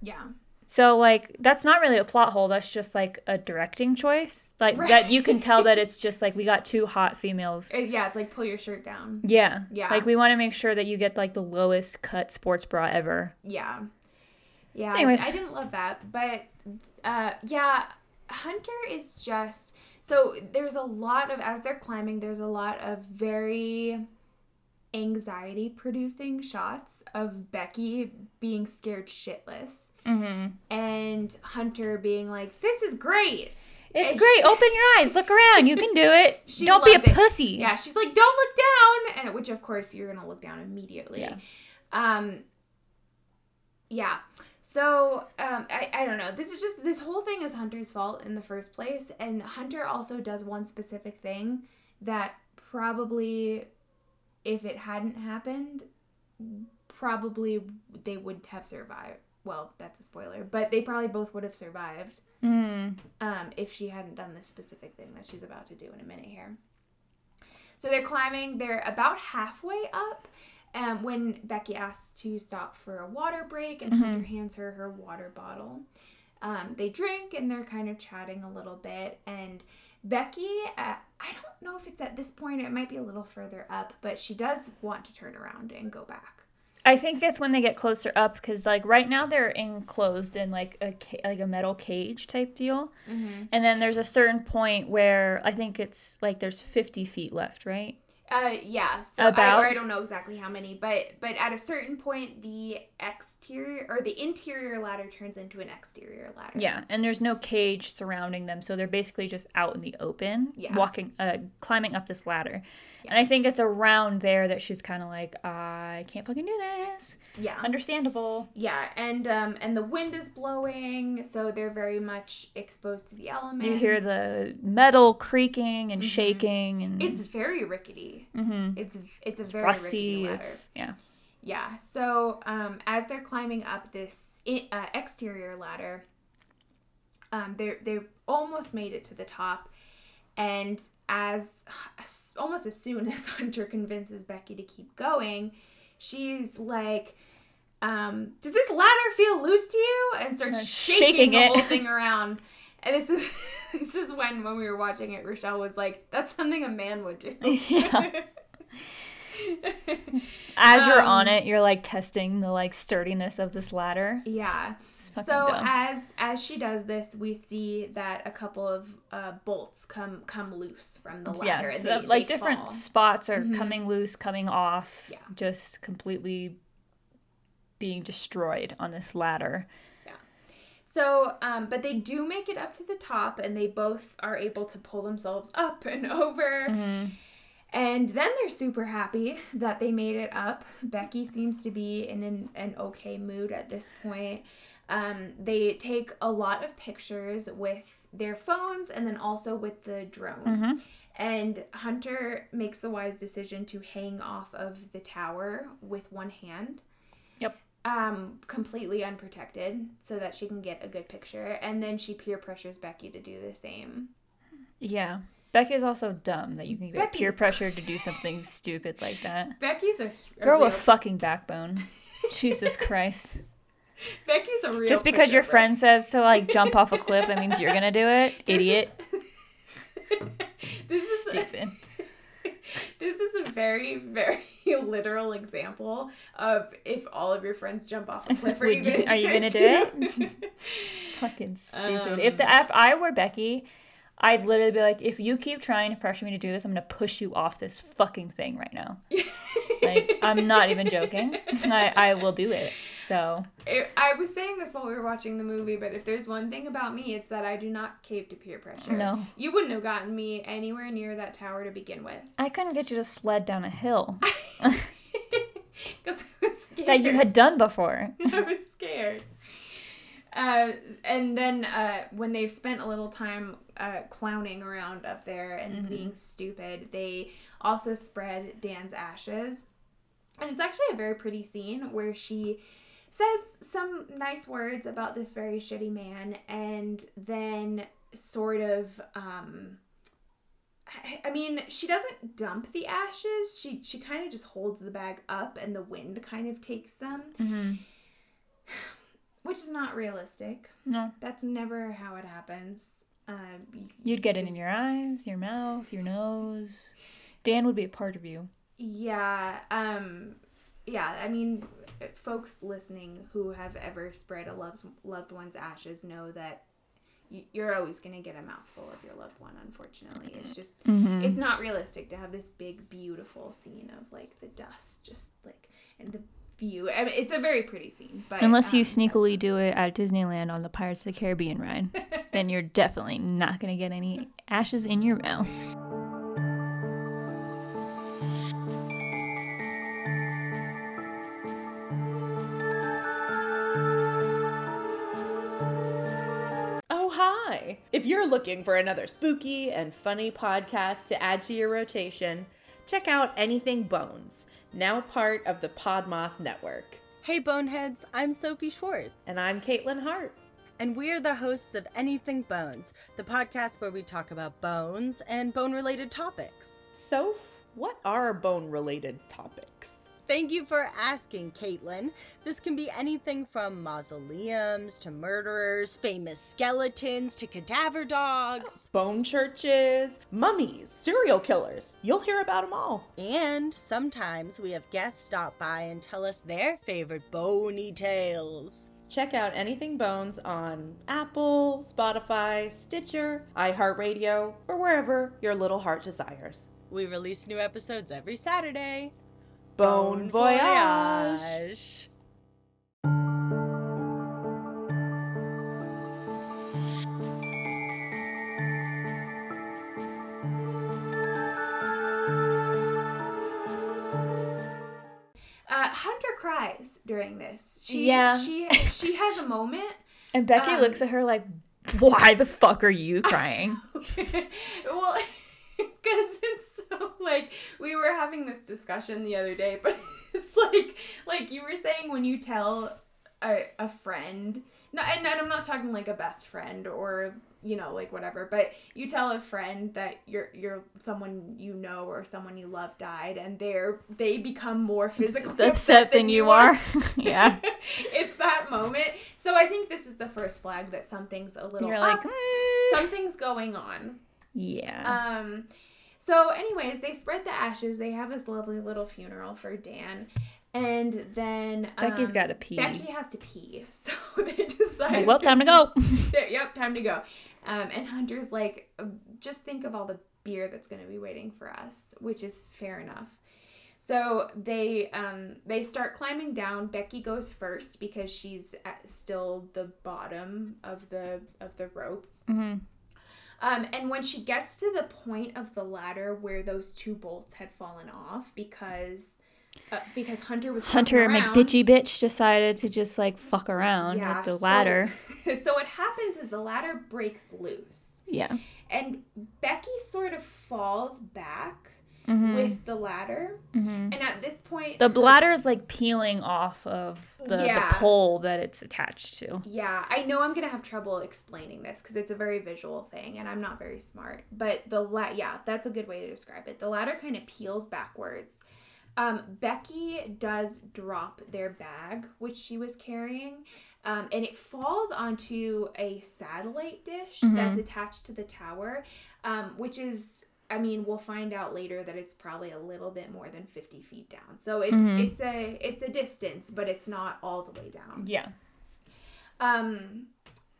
Speaker 3: yeah.
Speaker 2: So like that's not really a plot hole. That's just like a directing choice. Like that you can tell that it's [LAUGHS] just like we got two hot females.
Speaker 3: Uh, yeah, it's like pull your shirt down.
Speaker 2: Yeah.
Speaker 3: Yeah.
Speaker 2: Like we want to make sure that you get like the lowest cut sports bra ever.
Speaker 3: Yeah. Yeah, I,
Speaker 2: Anyways.
Speaker 3: I didn't love that, but uh yeah, Hunter is just so there's a lot of as they're climbing, there's a lot of very anxiety producing shots of Becky being scared shitless
Speaker 2: Mm-hmm.
Speaker 3: and Hunter being like, "This is great."
Speaker 2: It's
Speaker 3: And
Speaker 2: great.
Speaker 3: she-
Speaker 2: Open your eyes. Look around. You can do it. [LAUGHS]
Speaker 3: She
Speaker 2: Don't be a
Speaker 3: it.
Speaker 2: pussy.
Speaker 3: Yeah, she's like, "Don't look down," and which of course you're gonna look down immediately.
Speaker 2: Yeah.
Speaker 3: Um. Yeah. So um, I I don't know. This is just this whole thing is Hunter's fault in the first place, and Hunter also does one specific thing that probably, if it hadn't happened, probably they would have survived. Well, that's a spoiler, but they probably both would have survived
Speaker 2: Mm.
Speaker 3: um, if she hadn't done this specific thing that she's about to do in a minute here. So they're climbing, they're about halfway up um, when Becky asks to stop for a water break and Hunter hands her her water bottle. Um, they drink and they're kind of chatting a little bit. And Becky, uh, I don't know if it's at this point, it might be a little further up, but she does want to turn around and go back.
Speaker 2: I think that's when they get closer up because like right now they're enclosed in like a ca- like a metal cage type deal,
Speaker 3: Mm-hmm.
Speaker 2: and then there's a certain point where I think it's like there's 50 feet left, right?
Speaker 3: Uh, yeah. So I,
Speaker 2: About-
Speaker 3: or I don't know exactly how many, but but at a certain point, the exterior or the interior ladder turns into an exterior ladder.
Speaker 2: Yeah, and there's no cage surrounding them, so they're basically just out in the open,
Speaker 3: Yeah.
Speaker 2: walking, uh, climbing up this ladder. And I think it's around there that she's kind of like, I can't fucking do this.
Speaker 3: Yeah.
Speaker 2: Understandable.
Speaker 3: Yeah, and um and the wind is blowing, so they're very much exposed to the elements.
Speaker 2: You hear the metal creaking and shaking, and
Speaker 3: It's very rickety.
Speaker 2: Mm-hmm.
Speaker 3: It's it's a very
Speaker 2: rusty.
Speaker 3: rickety ladder.
Speaker 2: It's yeah.
Speaker 3: Yeah. So um, as they're climbing up this uh, exterior ladder, um, they they almost made it to the top, and as almost as soon [LAUGHS] as Hunter convinces Becky to keep going, she's like. Um, does this ladder feel loose to you? And starts shaking,
Speaker 2: shaking
Speaker 3: the
Speaker 2: it.
Speaker 3: whole thing [LAUGHS] around. And this is [LAUGHS] this is when when we were watching it, Rochelle was like, "That's something a man would do."
Speaker 2: Yeah. As you're
Speaker 3: Um,
Speaker 2: on it, you're like testing the like sturdiness of this ladder.
Speaker 3: Yeah. So
Speaker 2: dumb.
Speaker 3: as as she does this, we see that a couple of uh, bolts come come loose from the ladder.
Speaker 2: yeah,
Speaker 3: and
Speaker 2: so,
Speaker 3: they-
Speaker 2: like
Speaker 3: they
Speaker 2: different
Speaker 3: fall.
Speaker 2: spots are
Speaker 3: Mhm.
Speaker 2: coming loose, coming off,
Speaker 3: Yeah.
Speaker 2: just completely being destroyed on this ladder. Yeah.
Speaker 3: So, um, but they do make it up to the top, and they both are able to pull themselves up and [LAUGHS] over.
Speaker 2: Mhm.
Speaker 3: And then they're super happy that they made it up. Becky seems to be in an, an okay mood at this point. Um, they take a lot of pictures with their phones and then also with the drone.
Speaker 2: Mhm.
Speaker 3: And Hunter makes the wise decision to hang off of the tower with one hand.
Speaker 2: Yep.
Speaker 3: Um, completely unprotected so that she can get a good picture. And then she peer pressures Becky to do the same.
Speaker 2: Yeah. Becky is also dumb that you can get
Speaker 3: Becky's-
Speaker 2: peer [LAUGHS] pressure to do something stupid like that.
Speaker 3: Becky's a, a
Speaker 2: Girl
Speaker 3: real,
Speaker 2: with fucking backbone. Jesus Christ. [LAUGHS] [LAUGHS]
Speaker 3: Becky's a real
Speaker 2: Just because your friend says to like jump off a [LAUGHS] cliff, that means you're gonna do it? Idiot.
Speaker 3: this is [LAUGHS]
Speaker 2: Stupid.
Speaker 3: this is a very very literal example of if all of your friends jump off a cliff. Are you gonna
Speaker 2: you- are you gonna do
Speaker 3: it?
Speaker 2: Fucking stupid.
Speaker 3: Um,
Speaker 2: if the if I were Becky, I'd literally be like, if you keep trying to pressure me to do this, I'm gonna push you off this fucking thing right now. Like I'm not even joking. I, I will do it. So
Speaker 3: It, I was saying this while we were watching the movie, but if there's one thing about me, it's that I do not cave to peer pressure.
Speaker 2: No.
Speaker 3: You wouldn't have gotten me anywhere near that tower to begin with.
Speaker 2: I couldn't get you to sled down a hill [LAUGHS]
Speaker 3: Because I was scared.
Speaker 2: that you had done before. [LAUGHS]
Speaker 3: I was scared. Uh, and then uh, when they've spent a little time uh, clowning around up there and being stupid, they also spread Dan's ashes. And it's actually a very pretty scene where she says some nice words about this very shitty man and then sort of um I- mean, she doesn't dump the ashes. She she kind of just holds the bag up and the wind kind of takes them
Speaker 2: Mm-hmm. [SIGHS]
Speaker 3: which is not realistic.
Speaker 2: No,
Speaker 3: That's never how it happens. Uh, y-
Speaker 2: you'd get it in your eyes, your mouth, your nose. Dan would be a part of you.
Speaker 3: Yeah. Um. Yeah. I mean, folks listening who have ever spread a loved loved one's ashes know that you're always gonna get a mouthful of your loved one. Unfortunately, it's just
Speaker 2: Mm-hmm.
Speaker 3: it's not realistic to have this big beautiful scene of like the dust just like and the view. I mean, it's a very pretty scene, but
Speaker 2: Unless you
Speaker 3: um,
Speaker 2: sneakily do it at Disneyland on the Pirates of the Caribbean ride, then you're definitely not going to get any [LAUGHS] ashes in your mouth.
Speaker 4: You're looking for another spooky and funny podcast to add to your rotation, check out Anything Bones, now part of the Podmoth Network.
Speaker 5: Hey Boneheads, I'm Sophie Schwartz.
Speaker 4: And I'm Caitlin Hart.
Speaker 5: and we're the hosts of Anything Bones, the podcast where we talk about bones and bone related topics.
Speaker 4: So, what are bone related topics?
Speaker 5: Thank you for asking, Caitlin. This can be anything from mausoleums to murderers, famous skeletons to cadaver dogs, [GASPS]
Speaker 4: Bone churches, mummies, serial killers. You'll hear about them all.
Speaker 5: and sometimes we have guests stop by and tell us their favorite bony tales.
Speaker 4: Check out Anything Bones on Apple, Spotify, Stitcher, iHeartRadio, or wherever your little heart desires.
Speaker 5: We release new episodes every Saturday.
Speaker 4: Bone voyage!
Speaker 5: voyage.
Speaker 3: Uh, Hunter cries during this. She,
Speaker 2: Yeah.
Speaker 3: She she has a moment. [LAUGHS]
Speaker 2: And Becky
Speaker 3: Um,
Speaker 2: looks at her like, why the fuck are you crying? [LAUGHS]
Speaker 3: well, [LAUGHS] because it's so [LAUGHS] like we were having this discussion the other day, but [LAUGHS] it's like like you were saying when you tell a, a friend, no, and, and I'm not talking like a best friend or you know like whatever, but you tell a friend that you're you're someone you know or someone you love died, and they're they become more physically
Speaker 2: Upset than you are. [LAUGHS] yeah.
Speaker 3: it's that moment. So I think this is the first flag that something's a little
Speaker 2: You're like, "Mm."
Speaker 3: something's going on.
Speaker 2: yeah.
Speaker 3: Um so anyways, they spread the ashes. They have this lovely little funeral for Dan. And then
Speaker 2: Becky's gotta pee.
Speaker 3: Becky has to pee. [LAUGHS] So they decide
Speaker 2: well, time to go. [LAUGHS] [LAUGHS]
Speaker 3: yep, time to go. Um, and Hunter's like, just think of all the beer that's going to be waiting for us, which is fair enough. So they um, they start climbing down. Becky goes first because she's at still the bottom of the of the rope.
Speaker 2: hmm
Speaker 3: Um, and when she gets to the point of the ladder where those two bolts had fallen off because uh, because Hunter was
Speaker 2: Hunter McBitchy bitch decided to just like fuck around with the
Speaker 3: so-
Speaker 2: ladder. [LAUGHS]
Speaker 3: so what happens is the ladder breaks loose.
Speaker 2: Yeah.
Speaker 3: and Becky sort of falls back
Speaker 2: Mhm.
Speaker 3: with the ladder.
Speaker 2: Mhm.
Speaker 3: And at this point,
Speaker 2: The bladder is like peeling off of the,
Speaker 3: Yeah.
Speaker 2: the pole that it's attached to.
Speaker 3: yeah, I know I'm gonna have trouble explaining this because it's a very visual thing, and I'm not very smart. But the la- yeah, that's a good way to describe it. The ladder kind of peels backwards. Um, Becky does drop their bag, which she was carrying, um, and it falls onto a satellite dish that's attached to the tower, um, which is. I mean, we'll find out later that it's probably a little bit more than fifty feet down. So it's it's a it's a distance, but it's not all the way down.
Speaker 2: Yeah.
Speaker 3: Um,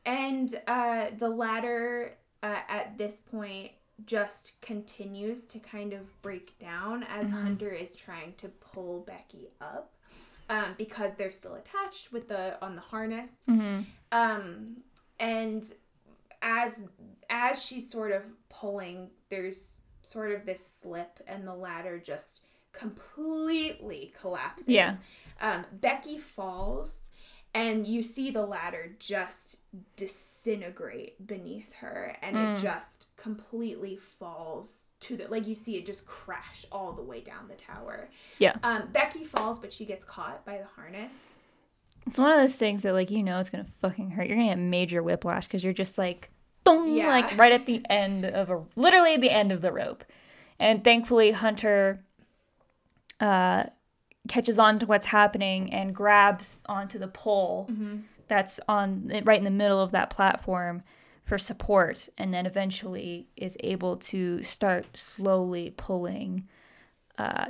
Speaker 3: and uh, the ladder uh, at this point just continues to kind of break down as Hunter is trying to pull Becky up. um, because they're still attached with the on the harness.
Speaker 2: Mm-hmm.
Speaker 3: Um, and as as she's sort of pulling, there's sort of this slip, and the ladder just completely collapses.
Speaker 2: Yeah.
Speaker 3: Um, Becky falls, and you see the ladder just disintegrate beneath her, and it just completely falls to the like you see it just crash all the way down the tower.
Speaker 2: Yeah.
Speaker 3: Um, Becky falls, but she gets caught by the harness.
Speaker 2: It's one of those things that like you know it's gonna fucking hurt. You're gonna get major whiplash because you're just like, dong,
Speaker 3: Yeah.
Speaker 2: like right at the end of a literally the end of the rope, and thankfully Hunter uh, catches on to what's happening and grabs onto the pole that's on right in the middle of that platform for support, and then eventually is able to start slowly pulling uh,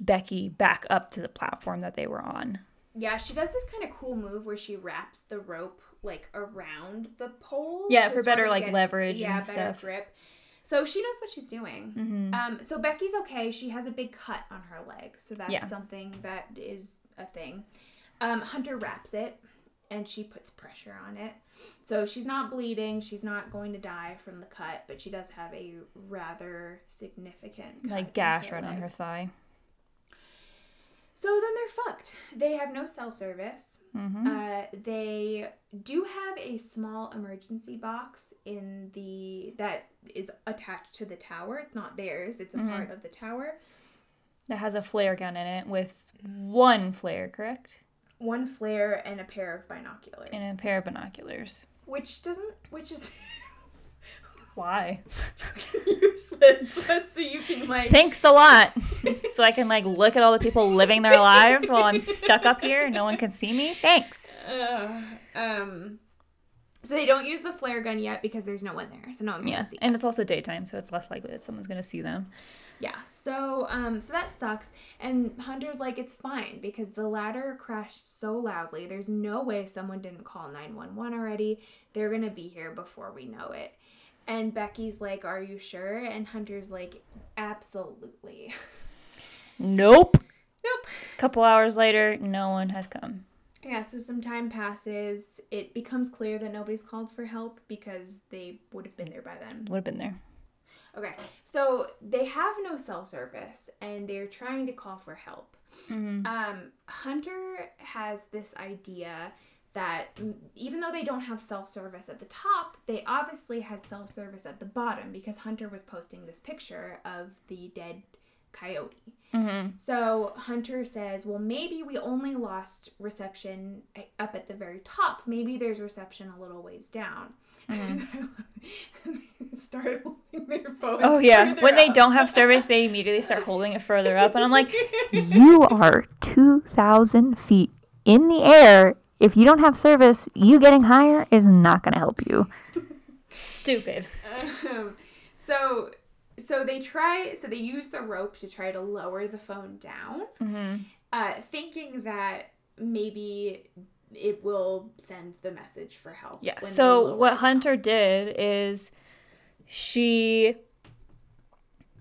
Speaker 2: Becky back up to the platform that they were on.
Speaker 3: Yeah, she does this kind of cool move where she wraps the rope like around the pole.
Speaker 2: Yeah, for better, like, leverage
Speaker 3: Yeah,
Speaker 2: and
Speaker 3: better
Speaker 2: stuff. Mm-hmm.
Speaker 3: grip. So she knows what she's doing. Um, so Becky's okay. She has a big cut on her leg, so that's
Speaker 2: Yeah.
Speaker 3: something that is a thing. Um, Hunter wraps it, and she puts pressure on it. So she's not bleeding. She's not going to die from the cut, but she does have a rather significant cut
Speaker 2: like gash right on her thigh.
Speaker 3: So then they're fucked. They have no cell service.
Speaker 2: Mm-hmm.
Speaker 3: Uh, they do have a small emergency box in the that is attached to the tower. It's not theirs. It's a
Speaker 2: Mm-hmm.
Speaker 3: part of the tower.
Speaker 2: That has a flare gun in it with one flare, correct?
Speaker 3: One flare and a pair of binoculars,
Speaker 2: And a pair of binoculars.
Speaker 3: which doesn't, which is [LAUGHS]
Speaker 2: Why? [LAUGHS]
Speaker 3: useless. But so you can like
Speaker 2: Thanks a lot. [LAUGHS] so I can like look at all the people living their lives while I'm stuck up here and no one can see me. Thanks.
Speaker 3: Uh, um. So they don't use the flare gun yet because there's no one there, so no one's
Speaker 2: Yeah,
Speaker 3: gonna see.
Speaker 2: and it's also daytime, so it's less likely that someone's gonna see them.
Speaker 3: Yeah, so um so that sucks. And Hunter's like it's fine because the ladder crashed so loudly. There's no way someone didn't call 911 already. They're going to be here before we know it. And Becky's like, "Are you sure?" And Hunter's like, "Absolutely."
Speaker 2: Nope.
Speaker 3: nope.
Speaker 2: A couple hours later, no one has come.
Speaker 3: Yeah, so some time passes. It becomes clear that nobody's called for help because they would have been there by then.
Speaker 2: Would have been there.
Speaker 3: Okay, so they have no cell service and they're trying to call for help. Um, Hunter has this idea that even though they don't have self service at the top, they obviously had self service at the bottom because Hunter was posting this picture of the dead coyote. Mm-hmm. So Hunter says, Well, maybe we only lost reception eh, up at the very top. Maybe there's reception a little ways down. Mm-hmm. [LAUGHS] [LAUGHS] Start holding their phones.
Speaker 2: Oh yeah. When they don't have service, they immediately start holding it further up, and I'm like, [LAUGHS] you are two thousand feet in the air. If you don't have service, you getting higher is not gonna help you. Stupid.
Speaker 3: Um, so so they try so they use the rope to try to lower the phone down
Speaker 2: Mm-hmm.
Speaker 3: uh, thinking that maybe it will send the message for help
Speaker 2: Yeah. So what. Hunter did is she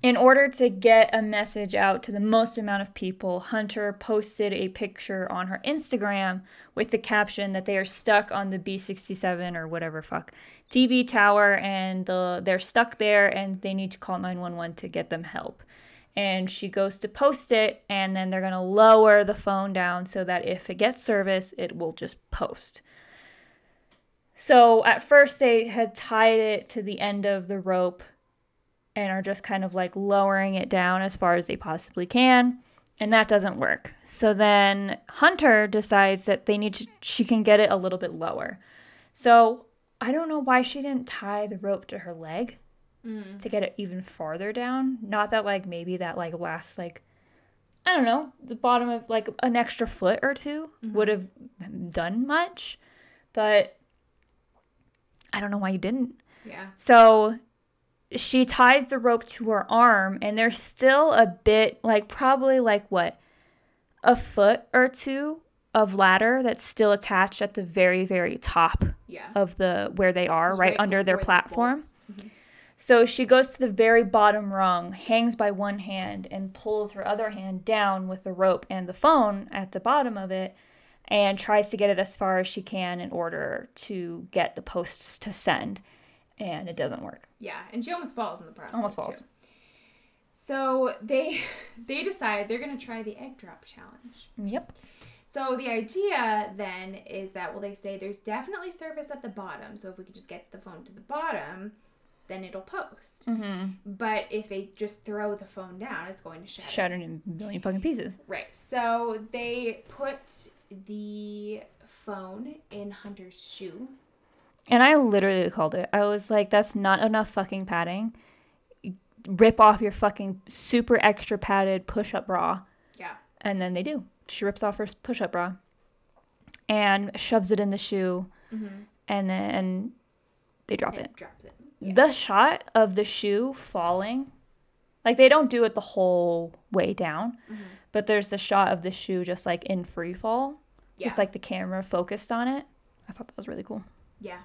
Speaker 2: in order to get a message out to the most amount of people, Hunter posted a picture on her Instagram with the caption that they are stuck on the B67 or whatever fuck TV tower and the they're stuck there and they need to call 911 to get them help. And she goes to post it and then they're going to lower the phone down so that if it gets service, it will just post. So at first they had tied it to the end of the rope and are just kind of like lowering it down as far as they possibly can. And that doesn't work. So then Hunter decides that they need to, she can get it a little bit lower. So I don't know why she didn't tie the rope to her leg mm. to get it even farther down. Not that like maybe that like lasts like I don't know, the bottom of like an extra foot or 2 mm-hmm. would have done much, but I don't know why you didn't.
Speaker 3: yeah
Speaker 2: So she ties the rope to her arm, and there's still a bit, like probably like what, a foot or two of ladder that's still attached at the very, very top
Speaker 3: yeah
Speaker 2: of the where they are,
Speaker 3: It's
Speaker 2: right, under their
Speaker 3: before the
Speaker 2: platform.
Speaker 3: bolts.
Speaker 2: So she goes to the very bottom rung, hangs by one hand, and pulls her other hand down with the rope and the phone at the bottom of it, and tries to get it as far as she can in order to get the posts to send. And it doesn't work.
Speaker 3: Yeah, and she almost falls in the process.
Speaker 2: Almost falls.
Speaker 3: too. So they [LAUGHS] they decide they're gonna try the egg drop challenge.
Speaker 2: Yep.
Speaker 3: So the idea then is that well they say there's definitely surface at the bottom. So if we could just get the phone to the bottom, then it'll post.
Speaker 2: Mm-hmm.
Speaker 3: But if they just throw the phone down, it's going to shatter.
Speaker 2: Shattered in a million fucking pieces.
Speaker 3: Right. So they put the phone in Hunter's shoe.
Speaker 2: And I literally called it. I was like, that's not enough fucking padding. Rip off your fucking super extra padded push up bra.
Speaker 3: Yeah.
Speaker 2: And then they do. She rips off her push up bra and shoves it in the shoe.
Speaker 3: Mm-hmm.
Speaker 2: And then they drop
Speaker 3: And
Speaker 2: it.
Speaker 3: drops it. Yeah.
Speaker 2: The shot of the shoe falling, like they don't do it the whole way down,
Speaker 3: Mm-hmm.
Speaker 2: but there's the shot of the shoe just like in free fall
Speaker 3: yeah.
Speaker 2: with like the camera focused on it. I thought that was really cool.
Speaker 3: Yeah.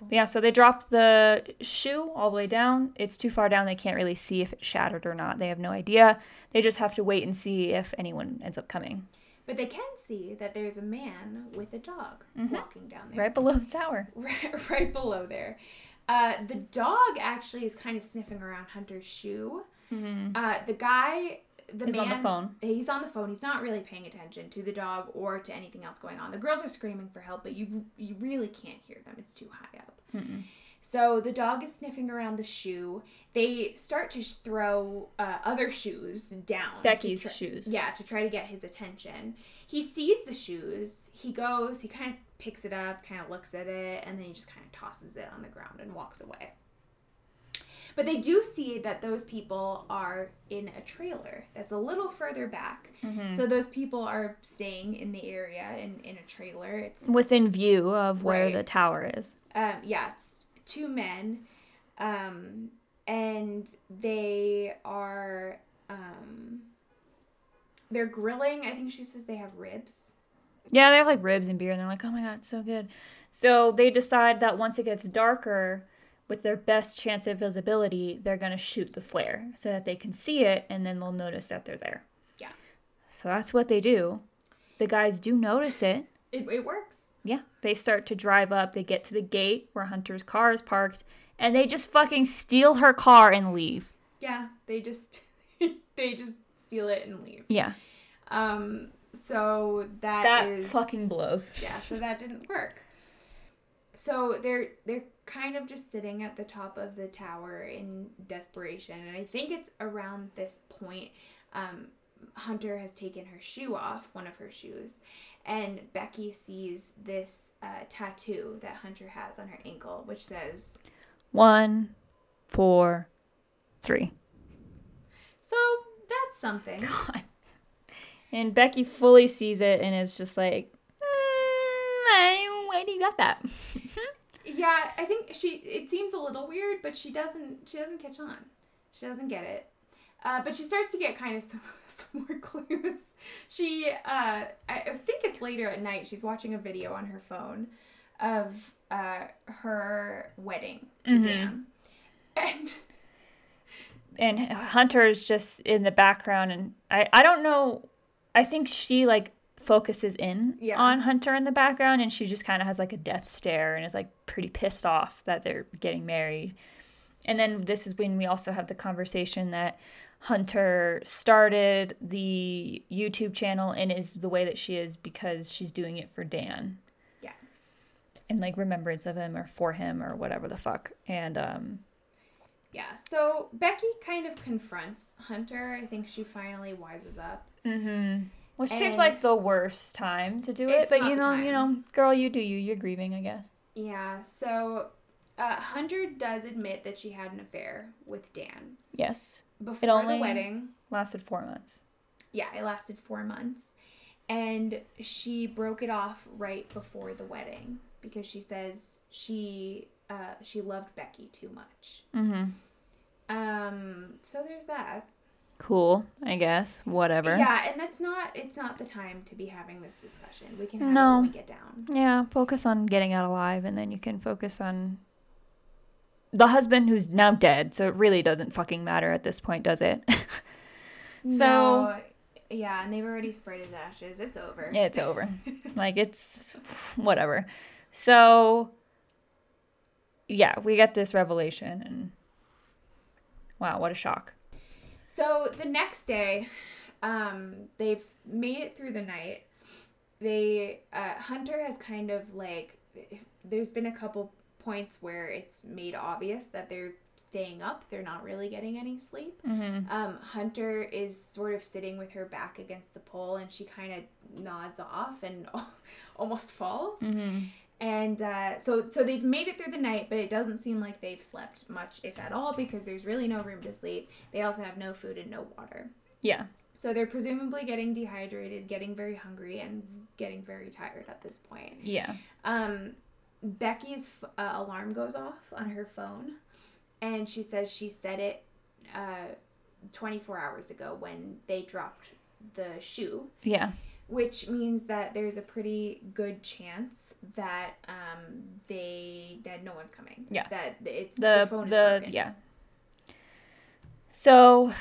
Speaker 2: But yeah, so they drop the shoe all the way down. It's too far down. They can't really see if it shattered or not. They have no idea. They just have to wait and see if anyone ends up coming.
Speaker 3: But they can see that there's a man with a dog walking down there.
Speaker 2: Right below the tower. [LAUGHS]
Speaker 3: right, right below there. Uh, the dog actually is kind of sniffing around Hunter's shoe. Uh, the guy, the
Speaker 2: He's
Speaker 3: man,
Speaker 2: on the phone.
Speaker 3: He's on the phone. He's not really paying attention to the dog or to anything else going on. The girls are screaming for help, but you you really can't hear them. It's too high up. So the dog is sniffing around the shoe. They start to sh- throw uh, other shoes down.
Speaker 2: Becky's
Speaker 3: try-
Speaker 2: shoes.
Speaker 3: Yeah, to try to get his attention. He sees the shoes. He goes. He kind of picks it up, kind of looks at it, and then he just kind of tosses it on the ground and walks away. But they do see that those people are in a trailer that's a little further back.
Speaker 2: Mm-hmm.
Speaker 3: So those people are staying in the area in, in a trailer. It's
Speaker 2: Within view of where
Speaker 3: Right.
Speaker 2: the tower is.
Speaker 3: um, yeah, it's two men, um, and they are um, they're grilling. I think she says they have ribs.
Speaker 2: Yeah, they have like ribs and beer, and they're like, oh my god, it's so good. So they decide that once it gets darker, with their best chance of visibility, they're gonna shoot the flare so that they can see it, and then they'll notice that they're there.
Speaker 3: Yeah.
Speaker 2: So that's what they do. The guys do notice it.
Speaker 3: It, it works.
Speaker 2: Yeah, they start to drive up. They get to the gate where Hunter's car is parked, and they just fucking steal her car and leave.
Speaker 3: Yeah, they just [LAUGHS] they just steal it and leave.
Speaker 2: Yeah,
Speaker 3: Um, so
Speaker 2: that
Speaker 3: that is
Speaker 2: fucking blows.
Speaker 3: yeah. So that didn't work. So they're they're kind of just sitting at the top of the tower in desperation, and I think it's around this point. Um, Hunter has taken her shoe off, one of her shoes, and Becky sees this uh, tattoo that Hunter has on her ankle, which says,
Speaker 2: One, four, three.
Speaker 3: "So that's something." [LAUGHS] God.
Speaker 2: And Becky fully sees it and is just like, mm, where do you got that? [LAUGHS]
Speaker 3: Yeah, I think she. It seems a little weird, but she doesn't. She doesn't catch on. She doesn't get it. Uh, but she starts to get kind of some, [LAUGHS] some more clues. She, uh, I think it's later at night. She's watching a video on her phone of uh, her wedding to Dan, and
Speaker 2: and Hunter's just in the background, and I, I don't know. I think she like focuses in
Speaker 3: Yeah.
Speaker 2: on Hunter in the background, and she just kind of has like a death stare and is like pretty pissed off that they're getting married. And then this is when we also have the conversation that Hunter started the YouTube channel and is the way that she is because she's doing it for Dan.
Speaker 3: Yeah.
Speaker 2: And like remembrance of him or for him or whatever the fuck. And um
Speaker 3: yeah. So Becky kind of confronts Hunter. I think she finally wises up.
Speaker 2: Mm-hmm. Which seems like the worst time to do it, but you know, you know, girl, you do you. You're grieving, I guess.
Speaker 3: Yeah. So uh, Hunter does admit that she had an affair with Dan
Speaker 2: Yes,
Speaker 3: before
Speaker 2: only-
Speaker 3: the wedding.
Speaker 2: lasted four months.
Speaker 3: yeah, it lasted four months. And she broke it off right before the wedding because she says she uh, she loved Becky too much.
Speaker 2: Mm-hmm.
Speaker 3: Um, so there's that.
Speaker 2: Cool, I guess. Whatever.
Speaker 3: Yeah, and that's not it's not the time to be having this discussion. We can have it
Speaker 2: No.
Speaker 3: when we get down.
Speaker 2: Yeah. Focus on getting out alive, and then you can focus on the husband who's now dead, so it really doesn't fucking matter at this point, does it? [LAUGHS] so
Speaker 3: No, yeah, and they've already sprayed his ashes. It's over.
Speaker 2: it's over. [LAUGHS] like it's whatever. So yeah, we get this revelation and wow, what a shock.
Speaker 3: So the next day, um, they've made it through the night. They uh, Hunter has kind of like there's been a couple points where it's made obvious that they're staying up. They're not really getting any sleep. Um, Hunter is sort of sitting with her back against the pole, and she kind of nods off and [LAUGHS] almost falls. And uh, so, so they've made it through the night, but it doesn't seem like they've slept much, if at all, because there's really no room to sleep. They also have no food and no water.
Speaker 2: Yeah.
Speaker 3: So they're presumably getting dehydrated, getting very hungry, and getting very tired at this point.
Speaker 2: Yeah.
Speaker 3: Um, Becky's f- uh, alarm goes off on her phone, and she says she set it uh, 24 hours ago when they dropped the shoe,
Speaker 2: Yeah.
Speaker 3: Which means that there's a pretty good chance that um, they that no one's coming.
Speaker 2: Yeah.
Speaker 3: That it's
Speaker 2: the
Speaker 3: the, phone is
Speaker 2: the
Speaker 3: broken.
Speaker 2: yeah. So,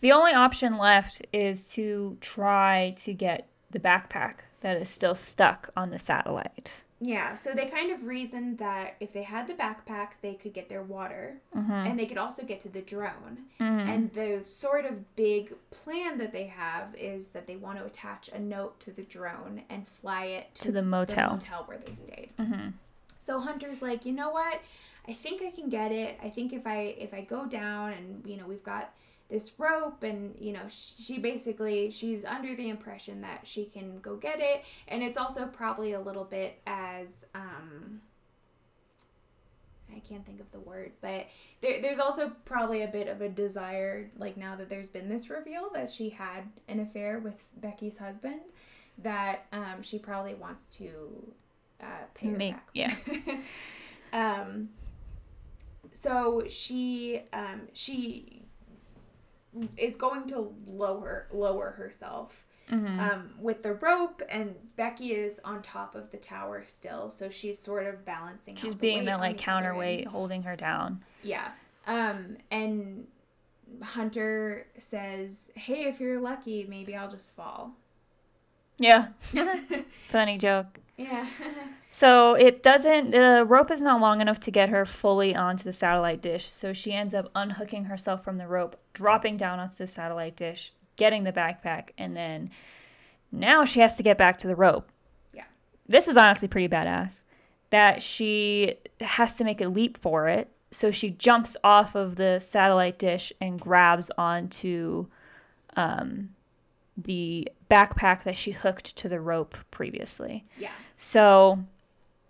Speaker 2: the only option left is to try to get the backpack that is still stuck on the satellite.
Speaker 3: Yeah, so they kind of reasoned that if they had the backpack, they could get their water,
Speaker 2: Mm-hmm.
Speaker 3: and they could also get to the drone. And the sort of big plan that they have is that they want to attach a note to the drone and fly it to,
Speaker 2: To the motel.
Speaker 3: motel where they stayed. So Hunter's like, you know what? I think I can get it. I think if I if I go down and you know we've got this rope and you know she basically she's under the impression that she can go get it and it's also probably a little bit as um I can't think of the word, but there, there's also probably a bit of a desire, like now that there's been this reveal that she had an affair with Becky's husband, that um, she probably wants to uh, pay her
Speaker 2: Make-
Speaker 3: back.
Speaker 2: yeah. [LAUGHS]
Speaker 3: um, so she um, she is going to lower lower herself
Speaker 2: Mm-hmm.
Speaker 3: um, with the rope, and Becky is on top of the tower still, so she's sort of balancing.
Speaker 2: She's being the like counterweight, holding her down.
Speaker 3: Yeah. Um, and Hunter says, "Hey, if you're lucky, maybe I'll just fall."
Speaker 2: Yeah. [LAUGHS] Funny joke.
Speaker 3: Yeah. [LAUGHS]
Speaker 2: So it doesn't, the rope is not long enough to get her fully onto the satellite dish. So she ends up unhooking herself from the rope, dropping down onto the satellite dish, getting the backpack, and then now she has to get back to the rope.
Speaker 3: Yeah.
Speaker 2: This is honestly pretty badass. That she has to make a leap for it. So she jumps off of the satellite dish and grabs onto um, the backpack that she hooked to the rope previously.
Speaker 3: yeah.
Speaker 2: So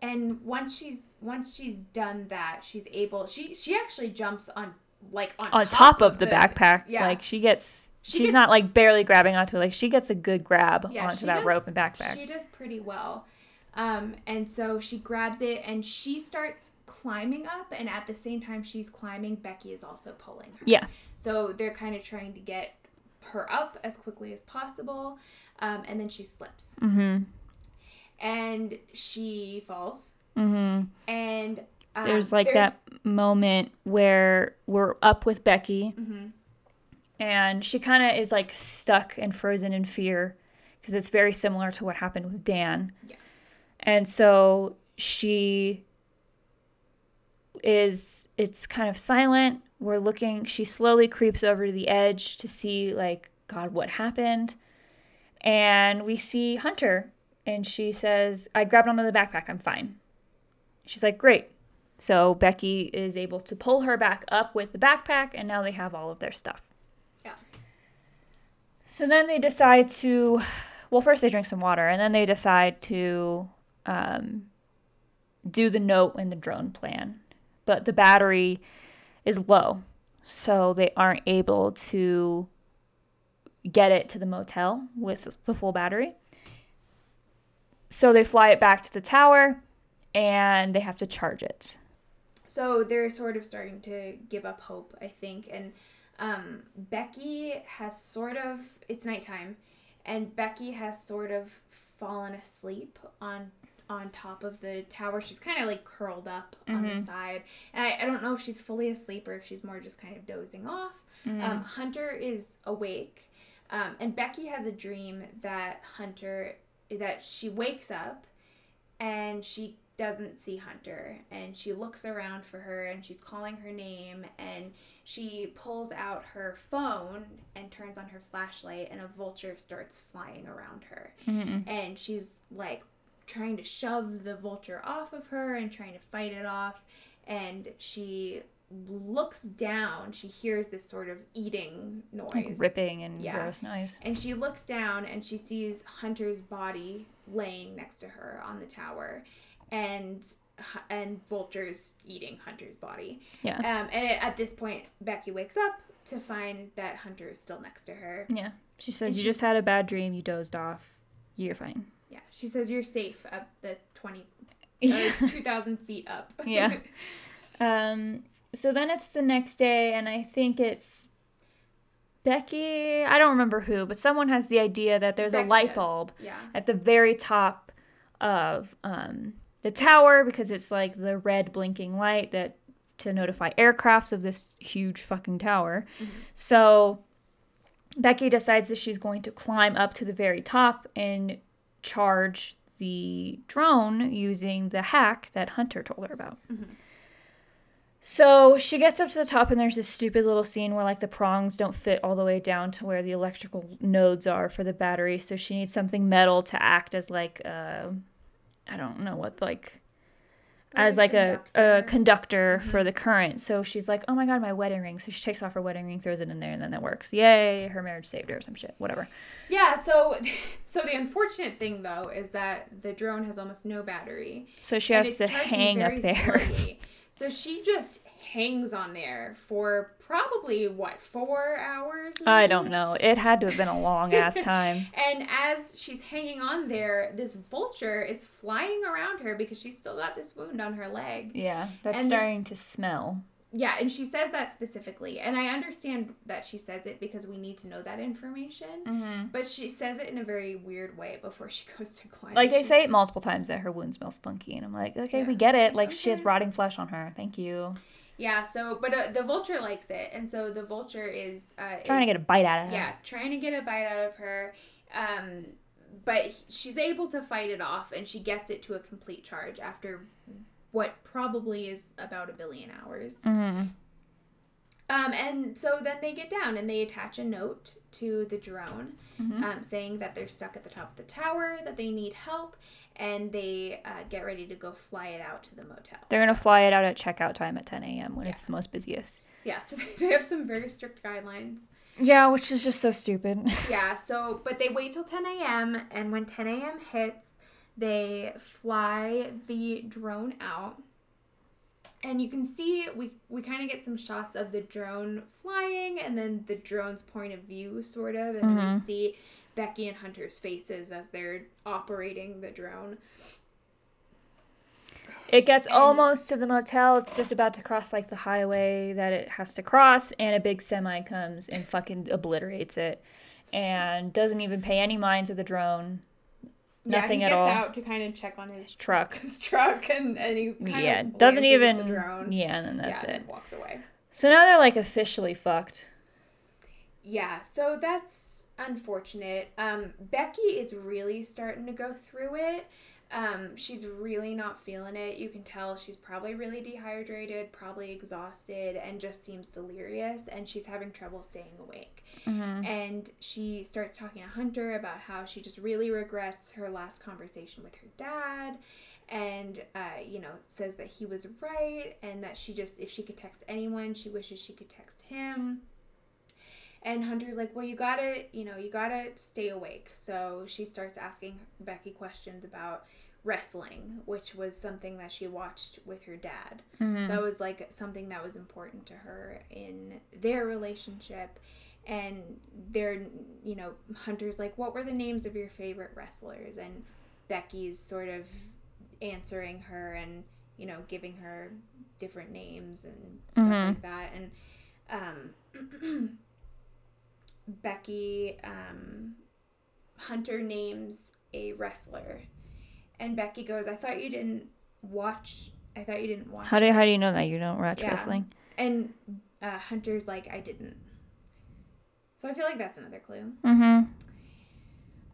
Speaker 3: And once she's once she's done that, she's able. She she actually jumps on like on,
Speaker 2: on top, of the, backpack.
Speaker 3: Yeah.
Speaker 2: Like she gets,
Speaker 3: She
Speaker 2: she's
Speaker 3: gets-
Speaker 2: not like barely grabbing onto it. Like she gets a good grab
Speaker 3: Yeah,
Speaker 2: onto that
Speaker 3: does-
Speaker 2: rope and backpack.
Speaker 3: She does pretty well. Um, and so she grabs it and she starts climbing up, and at the same time she's climbing, Becky is also pulling her.
Speaker 2: yeah.
Speaker 3: So they're kind of trying to get her up as quickly as possible, um, and then she slips.
Speaker 2: Mm-hmm.
Speaker 3: And she falls.
Speaker 2: Mm-hmm.
Speaker 3: And um,
Speaker 2: There's like that moment where we're up with Becky,
Speaker 3: Mhm.
Speaker 2: and she kind of is like stuck and frozen in fear because it's very similar to what happened with Dan.
Speaker 3: Yeah.
Speaker 2: And so she is it's kind of silent. We're looking she slowly creeps over to the edge to see like god what happened. And we see Hunter and she says, "I grabbed onto the backpack. I'm fine." She's like, "Great." So Becky is able to pull her back up with the backpack and now they have all of their stuff.
Speaker 3: Yeah.
Speaker 2: So then they decide to well first they drink some water and then they decide to um, do the note and the drone plan. But the battery is low, so they aren't able to get it to the motel with the full battery. So they fly it back to the tower and they have to charge it.
Speaker 3: So they're sort of starting to give up hope, I think. And um, Becky has sort of, it's nighttime, and Becky has sort of fallen asleep on on top of the tower. She's kind of like curled up on the side. And I, I don't know if she's fully asleep or if she's more just kind of dozing off. Um, Hunter is awake. Um, and Becky has a dream that Hunter, that she wakes up and she doesn't see Hunter and she looks around for her and she's calling her name and she pulls out her phone and turns on her flashlight and a vulture starts flying around her and she's like trying to shove the vulture off of her and trying to fight it off and she looks down she hears this sort of eating noise
Speaker 2: Like ripping and
Speaker 3: Yeah.
Speaker 2: gross noise.
Speaker 3: and she looks down and she sees Hunter's body laying next to her on the tower, and and vultures eating Hunter's body.
Speaker 2: Yeah.
Speaker 3: Um, and at this point, Becky wakes up to find that Hunter is still next to her.
Speaker 2: Yeah. She says,
Speaker 3: And
Speaker 2: You just had a bad dream. You dozed off. You're fine.
Speaker 3: Yeah, she says you're safe up the twenty, [LAUGHS]
Speaker 2: Yeah.
Speaker 3: uh, two thousand feet up. [LAUGHS]
Speaker 2: Yeah. Um, so then it's the next day, and I think it's Becky. I don't remember who, but someone has the idea that there's a light bulb
Speaker 3: Yeah.
Speaker 2: at the very top of um, the tower because it's like the red blinking light that to notify aircrafts of this huge fucking tower. So Becky decides that she's going to climb up to the very top and charge the drone using the hack that Hunter told her about. So she gets up to the top, and there's this stupid little scene where like the prongs don't fit all the way down to where the electrical nodes are for the battery. So she needs something metal to act as like uh, I don't know what like as like a, a conductor for the current. So she's like, oh my god, my wedding ring. So she takes off her wedding ring, throws it in there, and then that works. Yay, her marriage saved her or some shit. Whatever.
Speaker 3: Yeah. So, [LAUGHS] so the unfortunate thing though is that the drone has almost no battery.
Speaker 2: So she has to hang up there.
Speaker 3: slowly. [LAUGHS] So she just hangs on there for probably what four hours.
Speaker 2: I don't know. It had to have been a long ass [LAUGHS] time.
Speaker 3: And as she's hanging on there, this vulture is flying around her because she's still got this wound on her leg.
Speaker 2: Yeah, that's
Speaker 3: And this-
Speaker 2: starting to smell.
Speaker 3: Yeah, and she says that specifically. And I understand that she says it because we need to know that information.
Speaker 2: Mm-hmm.
Speaker 3: But she says it in a very weird way before she [LAUGHS] goes to climb.
Speaker 2: Like they say it multiple times that her wound smells funky, and I'm like, okay, we get it. Like she has rotting flesh on her. Thank you.
Speaker 3: Yeah, so, but uh, the vulture likes it. And so the vulture is. Uh,
Speaker 2: Trying to get a bite out of her.
Speaker 3: Yeah, trying to get a bite out of her. Um, but he- she's able to fight it off, and she gets it to a complete charge after what probably is about a billion hours.
Speaker 2: Mm-hmm.
Speaker 3: Um, and so then they get down and they attach a note to the drone
Speaker 2: Mm-hmm.
Speaker 3: um, saying that they're stuck at the top of the tower, that they need help, and they uh, get ready to go fly it out to the motel.
Speaker 2: They're gonna
Speaker 3: So-
Speaker 2: fly it out at checkout time at 10 a.m. when it's the most busiest.
Speaker 3: Yeah, so [LAUGHS] they have some very strict guidelines.
Speaker 2: Yeah, which is just so stupid. [LAUGHS]
Speaker 3: Yeah, so but they wait till 10 a.m. and when 10 a.m. hits, they fly the drone out. And you can see we we kind of get some shots of the drone flying and then the drone's point of view sort of and then we mm-hmm. see Becky and Hunter's faces as they're operating the drone.
Speaker 2: It gets
Speaker 3: And-
Speaker 2: almost to the motel. It's just about to cross like the highway that it has to cross, and a big semi comes and fucking obliterates it, and doesn't even pay any mind to the drone. Nothing
Speaker 3: yeah,
Speaker 2: at
Speaker 3: he gets
Speaker 2: all.
Speaker 3: out to kind of check on his [LAUGHS]
Speaker 2: Truck. [LAUGHS]
Speaker 3: his truck and, and he kind
Speaker 2: yeah,
Speaker 3: of
Speaker 2: doesn't even.
Speaker 3: the drone.
Speaker 2: Yeah, and then that's
Speaker 3: yeah,
Speaker 2: it.
Speaker 3: and walks away.
Speaker 2: So now they're like officially fucked.
Speaker 3: Yeah, so that's unfortunate. Um, Becky is really starting to go through it. Um, she's really not feeling it. You can tell she's probably really dehydrated, probably exhausted, and just seems delirious. And she's having trouble staying awake. And she starts talking to Hunter about how she just really regrets her last conversation with her dad. And, uh, you know, says that he was right and that she just, if she could text anyone, she wishes she could text him. And Hunter's like, well, you gotta, you know, you gotta stay awake. So she starts asking Becky questions about wrestling, which was something that she watched with her dad. That was like something that was important to her in their relationship. And they're, you know, Hunter's like, what were the names of your favorite wrestlers? And Becky's sort of answering her and, you know, giving her different names and stuff like that. And, um, [CLEARS THROAT] Becky um, Hunter names a wrestler, And Becky goes, I thought you didn't watch. I thought you didn't watch.
Speaker 2: How do
Speaker 3: it."
Speaker 2: how do you know that you don't watch
Speaker 3: Yeah.
Speaker 2: wrestling?
Speaker 3: And uh, Hunter's like, I didn't. So I feel like that's another clue.
Speaker 2: Mm-hmm.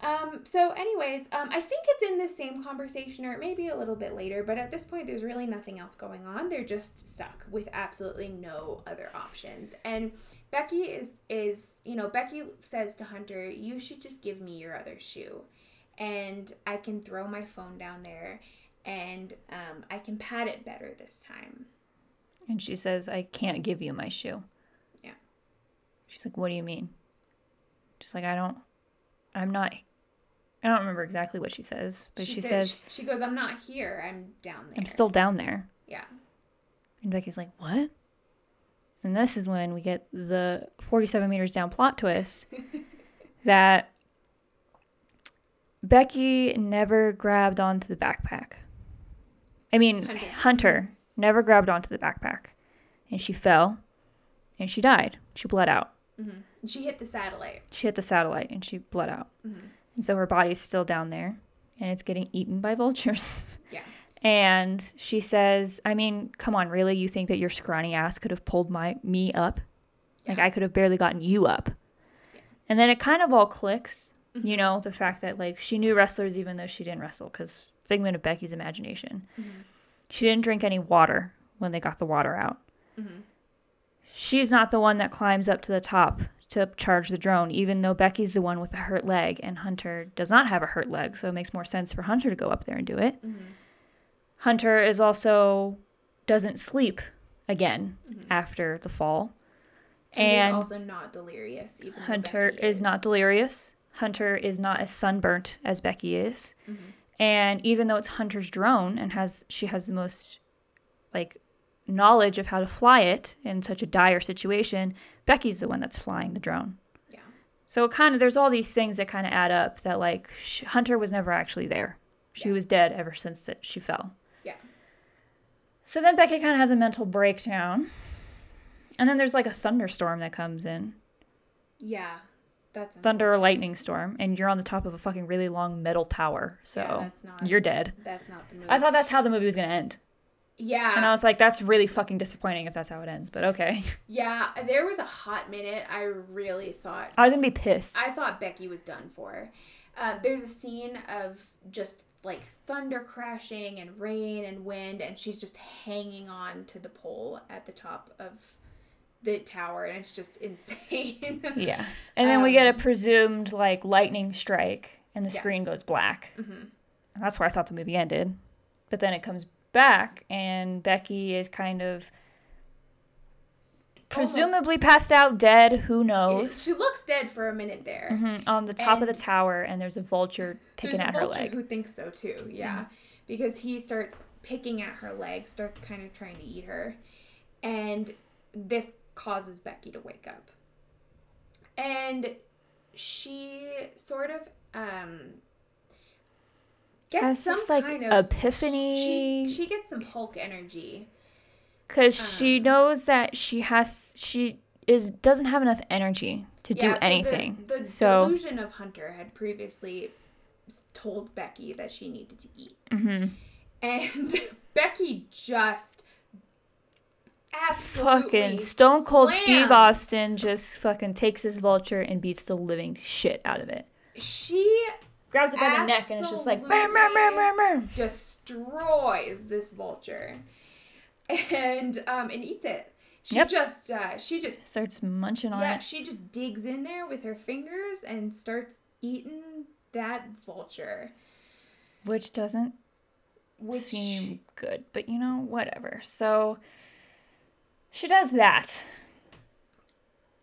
Speaker 3: Um, so, anyways, um, I think it's in the same conversation, or maybe a little bit later. But at this point, there's really nothing else going on. They're just stuck with absolutely no other options. And Becky is is you know Becky says to Hunter, "You should just give me your other shoe, and I can throw my phone down there, and um, I can pat it better this time."
Speaker 2: And she says, I can't give you my shoe.
Speaker 3: Yeah.
Speaker 2: She's like, What do you mean? She's like, I don't, I'm not, I don't remember exactly what she says, but she,
Speaker 3: said-
Speaker 2: says,
Speaker 3: "She goes, I'm not here. I'm down there."
Speaker 2: I'm still down there.
Speaker 3: yeah.
Speaker 2: And Becky's like, What? And this is when we get the 47 meters down plot twist [LAUGHS] that Becky never grabbed onto the backpack. I mean,
Speaker 3: Hunter.
Speaker 2: Hunter, never grabbed onto the backpack. And she fell and she died. She bled out.
Speaker 3: Mm-hmm. She hit the satellite.
Speaker 2: She hit the satellite and she bled out.
Speaker 3: Mhm.
Speaker 2: And so her body's still down there and it's getting eaten by vultures. [LAUGHS]
Speaker 3: Yeah.
Speaker 2: And she says, I mean, come on, really? You think that your scrawny ass could have pulled my me up? Like I could have barely gotten you up. And then it kind of all clicks,
Speaker 3: Mm-hmm.
Speaker 2: you know, the fact that like she knew wrestlers even though she didn't wrestle because figment of Becky's imagination.
Speaker 3: Mm-hmm.
Speaker 2: She didn't drink any water when they got the water out.
Speaker 3: Mhm.
Speaker 2: She's not the one that climbs up to the top to charge the drone, even though Becky's the one with a hurt leg and Hunter does not have a hurt leg, so it makes more sense for Hunter to go up there and do it.
Speaker 3: Mm-hmm.
Speaker 2: Hunter is also doesn't sleep again
Speaker 3: Mhm.
Speaker 2: after the fall.
Speaker 3: And,
Speaker 2: And
Speaker 3: also not delirious. Even
Speaker 2: Hunter
Speaker 3: Becky
Speaker 2: is not delirious. Hunter is not as sunburnt as Becky is.
Speaker 3: Mhm.
Speaker 2: And even though it's Hunter's drone and has she has the most like knowledge of how to fly it in such a dire situation, Becky's the one that's flying the drone.
Speaker 3: Yeah.
Speaker 2: So it kind of there's all these things that kind of add up that like sh- Hunter was never actually there. She
Speaker 3: Yeah.
Speaker 2: was dead ever since that she fell.
Speaker 3: Yeah.
Speaker 2: So then Becky kind of has a mental breakdown. And then there's like a thunderstorm that comes in.
Speaker 3: Yeah. That's
Speaker 2: Thunder or lightning storm and you're on the top of a fucking really long metal tower. So
Speaker 3: Yeah, that's not-
Speaker 2: you're dead.
Speaker 3: That's not the movie.
Speaker 2: I thought that's how the movie was going to end.
Speaker 3: yeah.
Speaker 2: And I was like, that's really fucking disappointing if that's how it ends. But okay. [LAUGHS]
Speaker 3: yeah. There was a hot minute. I really thought.
Speaker 2: I was gonna be pissed.
Speaker 3: I thought Becky was done for. Uh, there's a scene of just like thunder crashing and rain and wind, and she's just hanging on to the pole at the top of the tower, and it's just [LAUGHS] insane.
Speaker 2: yeah. And then we get a
Speaker 3: Um,
Speaker 2: presumed like lightning strike, and the
Speaker 3: Yeah.
Speaker 2: screen goes black.
Speaker 3: Mhm.
Speaker 2: And that's where I thought the movie ended. But then it comes back, and Becky is kind of presumably passed out, dead. Who knows?
Speaker 3: she looks dead for a minute there.
Speaker 2: Mhm, On the top of the tower, and there's a vulture [LAUGHS] picking at
Speaker 3: a
Speaker 2: her leg.
Speaker 3: who thinks so too. Yeah, because he starts picking at her leg, starts kind of trying to eat her, and this causes Becky to wake up, and she sort of um gets
Speaker 2: Has
Speaker 3: some
Speaker 2: this like
Speaker 3: kind of
Speaker 2: epiphany.
Speaker 3: She she gets some Hulk energy.
Speaker 2: because she
Speaker 3: Um,
Speaker 2: knows that she has she is doesn't have enough energy to do
Speaker 3: Yeah, so the-
Speaker 2: anything.
Speaker 3: The,
Speaker 2: So,
Speaker 3: delusion of Hunter had previously told Becky that she needed to eat.
Speaker 2: mhm.
Speaker 3: And [LAUGHS] Becky just absolutely
Speaker 2: fucking Stone Cold Steve. Austin just fucking takes his vulture and beats the living shit out of it.
Speaker 3: She
Speaker 2: Grabs it by the neck and it's just like bam, bam, bam, bam, bam.
Speaker 3: destroys this vulture, and um and eats it. She
Speaker 2: Yep.
Speaker 3: just uh she just
Speaker 2: starts munching on
Speaker 3: yeah
Speaker 2: it.
Speaker 3: she just digs in there with her fingers and starts eating that vulture,
Speaker 2: which doesn't
Speaker 3: which
Speaker 2: seem good, but you know, whatever. So she does that.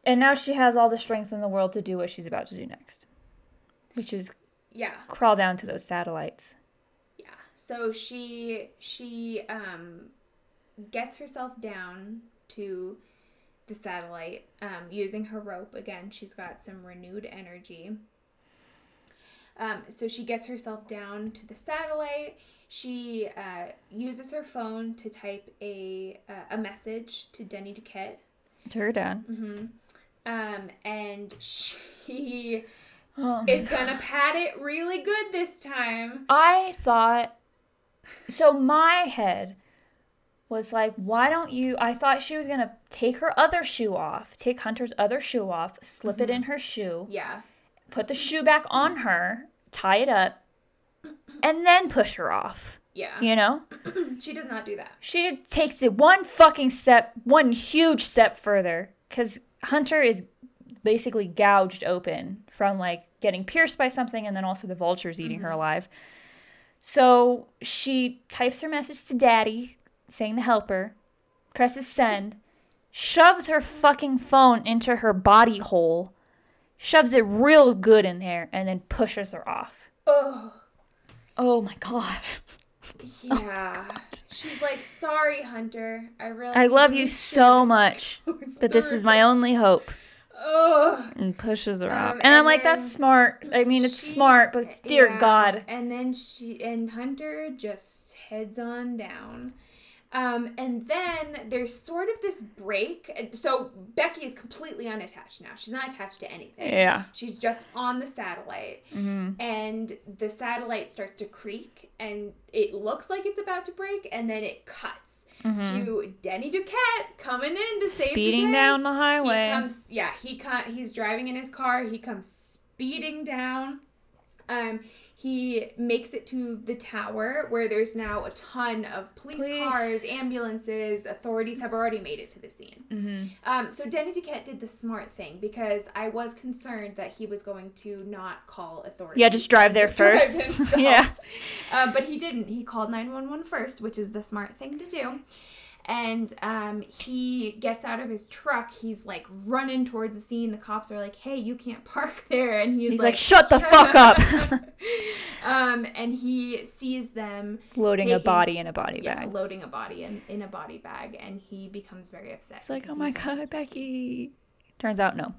Speaker 2: And now she has all the strength in the world to do what she's about to do next, which is
Speaker 3: yeah
Speaker 2: crawl down to those satellites.
Speaker 3: Yeah. So she she um gets herself down to the satellite um, using her rope again. She's got some renewed energy. Um, so she gets herself down to the satellite. She uh, uses her phone to type a uh, a message to Denny Duquette.
Speaker 2: To her dad.
Speaker 3: Mm-hmm. Um, and she
Speaker 2: Oh.
Speaker 3: is gonna pat it really good this time.
Speaker 2: I thought so my head was like, why don't you I thought she was gonna take her other shoe off, take Hunter's other shoe off, slip it in her shoe,
Speaker 3: Yeah.
Speaker 2: put the shoe back on her, tie it up, and then push her off.
Speaker 3: Yeah.
Speaker 2: You know? [CLEARS THROAT]
Speaker 3: She does not do that.
Speaker 2: She takes it one fucking step, one huge step further, because Hunter is basically gouged open from like getting pierced by something and then also the vultures eating her mm-hmm. alive. So she types her message to daddy saying to help her, presses send, shoves her fucking phone into her body hole, shoves it real good in there, and then pushes her off.
Speaker 3: Oh.
Speaker 2: Oh my god. [LAUGHS]
Speaker 3: Yeah. She's like, sorry, Hunter. I really.
Speaker 2: I love you so much, [LAUGHS] but this is my only hope.
Speaker 3: Ugh.
Speaker 2: and pushes her off.
Speaker 3: Um,
Speaker 2: And I'm like, that's smart. I mean, it's
Speaker 3: She-
Speaker 2: smart, but dear
Speaker 3: yeah,
Speaker 2: God.
Speaker 3: And then she and Hunter just heads on down. Um, and then there's sort of this break. So Becky is completely unattached now. She's not attached to anything.
Speaker 2: Yeah.
Speaker 3: She's just on the satellite.
Speaker 2: Mm-hmm.
Speaker 3: And the satellite starts to creak and it looks like it's about to break. And then it cuts to Denny Duquette coming in to save the
Speaker 2: Mm-hmm. Speeding
Speaker 3: day.
Speaker 2: down the highway.
Speaker 3: He comes, yeah, he co- he's driving in his car. He comes speeding down. Um, he makes it to the tower where there's now a ton of police,
Speaker 2: Police.
Speaker 3: cars, ambulances. Authorities have already made it to the scene.
Speaker 2: Mm-hmm.
Speaker 3: Um, so Denny Duquette did the smart thing because I was concerned that he was going to not call authorities.
Speaker 2: Yeah, just drive there [LAUGHS]
Speaker 3: just
Speaker 2: first.
Speaker 3: himself. [LAUGHS]
Speaker 2: Yeah.
Speaker 3: Uh, but he didn't. He called 911 first, which is the smart thing to do. And um, he gets out of his truck. He's like running towards the scene. The cops are like, "Hey, you can't [LAUGHS] park there!" And he's,
Speaker 2: He's like, "Shut the fuck up." [LAUGHS] [LAUGHS]
Speaker 3: um, and he sees them
Speaker 2: Loading a body in a body
Speaker 3: yeah,
Speaker 2: bag.
Speaker 3: loading a body in, in a body bag, and he becomes very upset.
Speaker 2: It's like, oh my god, Becky. Turns out, no.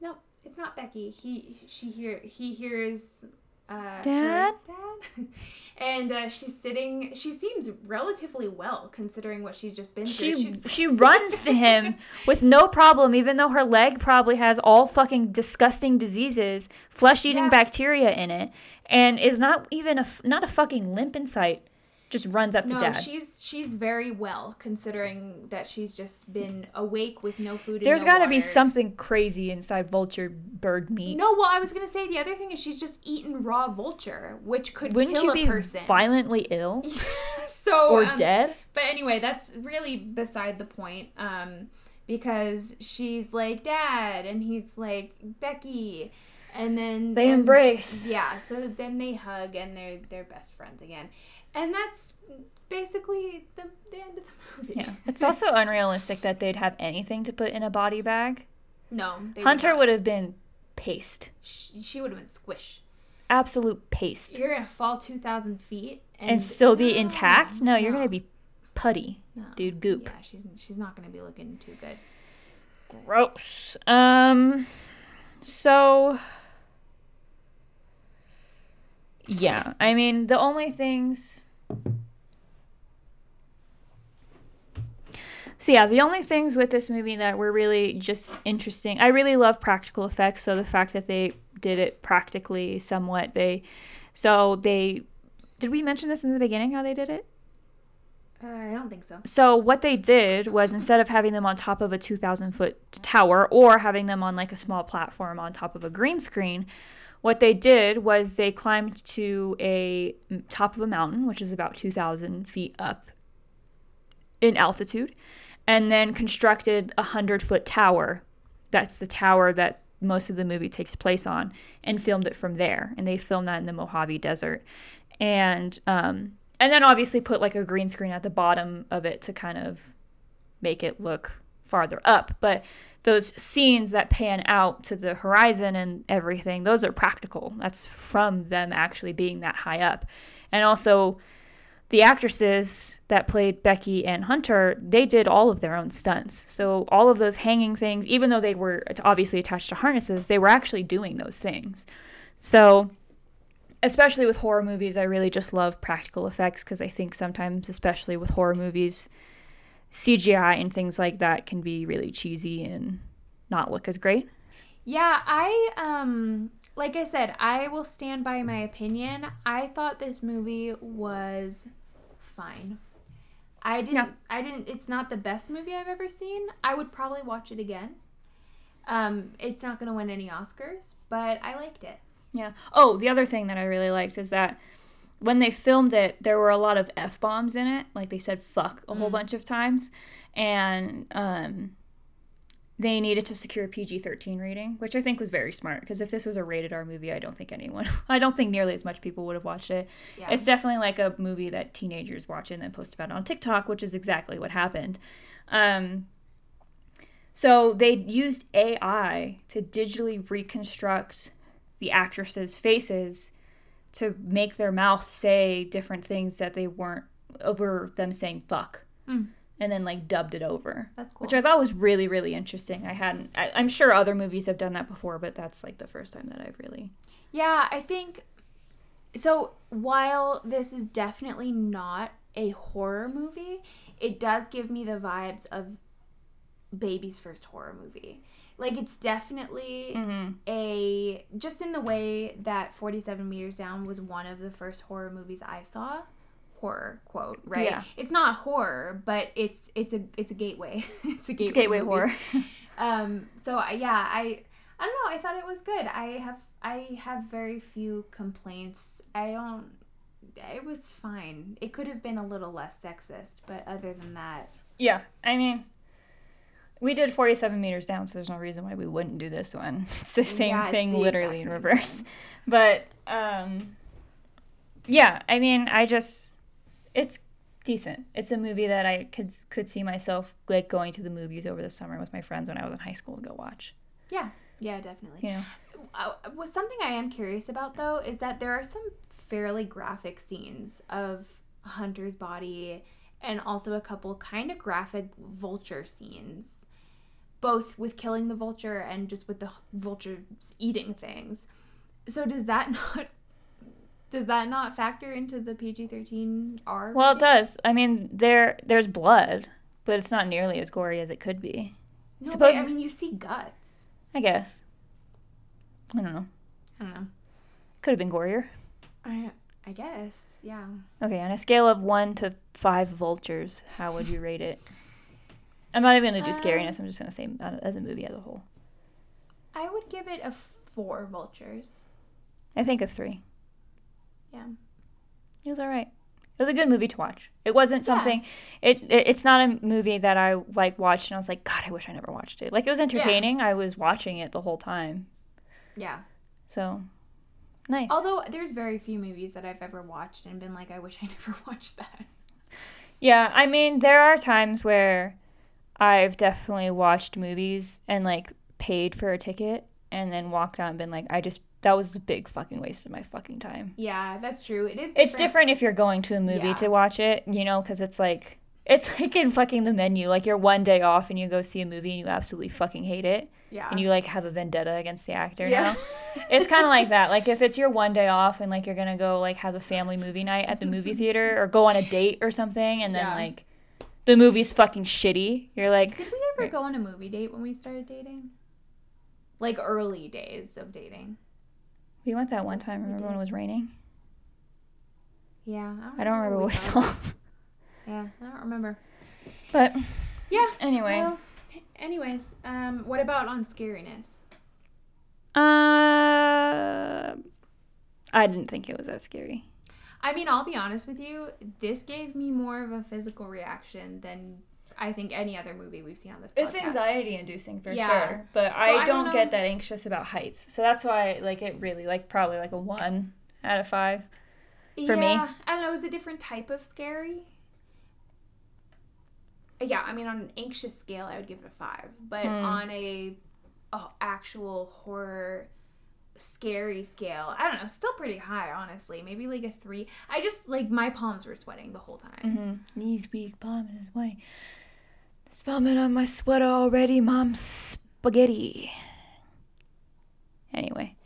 Speaker 3: No, it's not Becky. He she hear he hears uh
Speaker 2: Dad?
Speaker 3: dad. [LAUGHS] and uh, she's sitting she seems relatively well considering what she's just been through.
Speaker 2: She
Speaker 3: she's
Speaker 2: she runs to him [LAUGHS] with no problem, even though her leg probably has all fucking disgusting diseases, flesh-eating
Speaker 3: Yeah.
Speaker 2: bacteria in it, and is not even a not a fucking limp in sight. Just runs up to
Speaker 3: no,
Speaker 2: dad.
Speaker 3: she's she's very well considering that she's just been awake with no food.
Speaker 2: There's
Speaker 3: got
Speaker 2: got to be something crazy inside vulture bird meat.
Speaker 3: No, well, I was gonna say the other thing is she's just eaten raw vulture, which could
Speaker 2: Wouldn't
Speaker 3: kill
Speaker 2: you
Speaker 3: a
Speaker 2: be
Speaker 3: person.
Speaker 2: violently ill [LAUGHS]
Speaker 3: so
Speaker 2: or
Speaker 3: um,
Speaker 2: dead?
Speaker 3: But anyway, that's really beside the point. Um, because she's like dad, and he's like Becky, and then
Speaker 2: They embrace.
Speaker 3: Yeah, so then they hug, and they're they're best friends again, and that's basically the, the end of the movie.
Speaker 2: Yeah, [LAUGHS] it's also unrealistic that they'd have anything to put in a body bag.
Speaker 3: no,
Speaker 2: Hunter would have been paste,
Speaker 3: She, she would have been squish.
Speaker 2: absolute paste,
Speaker 3: You're gonna fall two thousand feet and,
Speaker 2: and still be
Speaker 3: No,
Speaker 2: intact. No, you're gonna be putty,
Speaker 3: no.
Speaker 2: dude. Goop.
Speaker 3: Yeah, she's she's not gonna be looking too good.
Speaker 2: Gross. Um. So. Yeah, I mean the only things. So yeah, the only things with this movie that were really just interesting. I really love practical effects, so the fact that they did it practically somewhat they so they did we mention this in the beginning how they did it?
Speaker 3: Uh, I don't think so.
Speaker 2: So what they did was instead of having them on top of a 2,000 foot tower or having them on like a small platform on top of a green screen, what they did was they climbed to a top of a mountain, which is about 2,000 feet up in altitude, and then constructed a 100 foot tower. That's the tower that most of the movie takes place on, and filmed it from there. And they filmed that in the Mojave Desert. And um, and then obviously put like a green screen at the bottom of it to kind of make it look farther up. But those scenes that pan out to the horizon and everything, those are practical. That's from them actually being that high up. And also, the actresses that played Becky and Hunter, they did all of their own stunts. So, all of those hanging things, even though they were obviously attached to harnesses, they were actually doing those things. So, especially with horror movies, I really just love practical effects because I think sometimes, especially with horror movies, CGI and things like that can be really cheesy and not look as great.
Speaker 3: Yeah, I um like I said, I will stand by my opinion. I thought this movie was fine. I didn't
Speaker 2: Yeah.
Speaker 3: I didn't it's not the best movie I've ever seen. I would probably watch it again. Um it's not going to win any Oscars, but I liked it.
Speaker 2: Yeah. Oh, the other thing that I really liked is that when they filmed it, there were a lot of f bombs in it. Like they said "fuck" a whole bunch of times, and um, they needed to secure a PG thirteen rating, which I think was very smart. Because if this was a rated R movie, I don't think anyone, [LAUGHS] I don't think nearly as much people would have watched it.
Speaker 3: Yeah.
Speaker 2: It's definitely like a movie that teenagers watch and then post about on TikTok, which is exactly what happened. Um, so they used AI to digitally reconstruct the actresses' faces to make their mouth say different things that they weren't over them saying fuck.
Speaker 3: Mm.
Speaker 2: And then like dubbed it over.
Speaker 3: That's cool.
Speaker 2: Which I thought was really, really interesting. I hadn't, I, I'm sure other movies have done that before, but that's like the first time that I've really.
Speaker 3: Yeah, I think so. While this is definitely not a horror movie, it does give me the vibes of baby's first horror movie. Like it's definitely
Speaker 2: Mm-hmm.
Speaker 3: a just in the way that 47 meters down was one of the first horror movies I saw. Horror quote, right?
Speaker 2: Yeah.
Speaker 3: It's not horror, but it's it's a it's a gateway. [LAUGHS] it's a gateway,
Speaker 2: Gateway
Speaker 3: movie.
Speaker 2: horror. [LAUGHS]
Speaker 3: Um, so I- yeah, I I don't know. I thought it was good. I have I have very few complaints. I don't. It was fine. It could have been a little less sexist, but other than that,
Speaker 2: Yeah, I mean, we did 47 meters down, so there's no reason why we wouldn't do this one. [LAUGHS] It's the same
Speaker 3: Yeah, it's
Speaker 2: thing,
Speaker 3: the
Speaker 2: literally in reverse.
Speaker 3: thing. [LAUGHS]
Speaker 2: But, um, yeah, I mean, I just, it's decent. It's a movie that I could could see myself like going to the movies over the summer with my friends when I was in high school to go watch.
Speaker 3: yeah, yeah, definitely.
Speaker 2: You know,
Speaker 3: Uh, was something I am curious about though is that there are some fairly graphic scenes of Hunter's body and also a couple kind of graphic vulture scenes, both with killing the vulture and just with the vultures eating things. So does that [LAUGHS] not does that not factor into the PG thirteen R?
Speaker 2: well, it does. I mean, there there's blood, but it's not nearly as gory as it could be.
Speaker 3: No,
Speaker 2: suppose-
Speaker 3: but, I mean, you see guts.
Speaker 2: I guess. I don't know.
Speaker 3: I don't know.
Speaker 2: Could have been gorier.
Speaker 3: I I guess yeah.
Speaker 2: Okay, on a scale of one to five vultures, how would you rate it? I'm not even gonna do
Speaker 3: Um,
Speaker 2: scariness. I'm just gonna say uh, as a movie as a whole.
Speaker 3: I would give it a four vultures.
Speaker 2: I think a three.
Speaker 3: Yeah.
Speaker 2: It was all right. It was a good movie to watch. It wasn't
Speaker 3: Yeah.
Speaker 2: something. It, it it's not a movie that I like watched and I was like, God, I wish I never watched it. Like it was entertaining. I was watching it the whole time.
Speaker 3: Yeah.
Speaker 2: So nice.
Speaker 3: Although there's very few movies that I've ever watched and been like, I wish I [LAUGHS] never watched that.
Speaker 2: Yeah, I mean, there are times where I've definitely watched movies and like paid for a ticket and then walked out and been like, I just that was a big fucking waste of my fucking time.
Speaker 3: Yeah, that's true. It is.
Speaker 2: It's different if you're going to a movie
Speaker 3: Yeah.
Speaker 2: to watch it, you know, because it's like it's [LAUGHS] like in fucking the menu. Like you're one day off and you go see a movie and you absolutely fucking hate it
Speaker 3: Yeah.
Speaker 2: and you like have a vendetta against the actor.
Speaker 3: Yeah.
Speaker 2: Yeah. it's kind of [LAUGHS] like that. Like if it's your one day off and like you're gonna go like have a family movie night at the movie [LAUGHS] theater or go on a date or something, and then
Speaker 3: Yeah.
Speaker 2: like the movie's fucking shitty. You're like,
Speaker 3: Did we ever go on a movie date when we started dating? Like early days of dating.
Speaker 2: we went that one time. Remember when it was raining?
Speaker 3: Yeah.
Speaker 2: I don't remember what we
Speaker 3: saw.
Speaker 2: saw.
Speaker 3: Yeah, I don't remember.
Speaker 2: But
Speaker 3: Yeah.
Speaker 2: anyway,
Speaker 3: Well, anyways, um, what about on scariness?
Speaker 2: uh, I didn't think it was that scary.
Speaker 3: I mean, I'll be honest with you. This gave me more of a physical reaction than I think any other movie we've seen on this podcast.
Speaker 2: It's anxiety inducing for
Speaker 3: Yeah.
Speaker 2: sure, but
Speaker 3: I
Speaker 2: I
Speaker 3: don't
Speaker 2: don't get that anxious about heights. So that's why like it really like probably like a 1 out of 5. for me.
Speaker 3: I don't know. It was a different type of scary. Yeah, I mean, on an anxious scale, I would give it a five, but
Speaker 2: Hmm.
Speaker 3: on a, a actual horror scary scale, I don't know, still pretty high, honestly. Maybe like a three. I just like my palms were sweating the whole time.
Speaker 2: Mm-hmm. These weak palms is white. There's vomit on my sweater already, mom. Spaghetti. Anyway,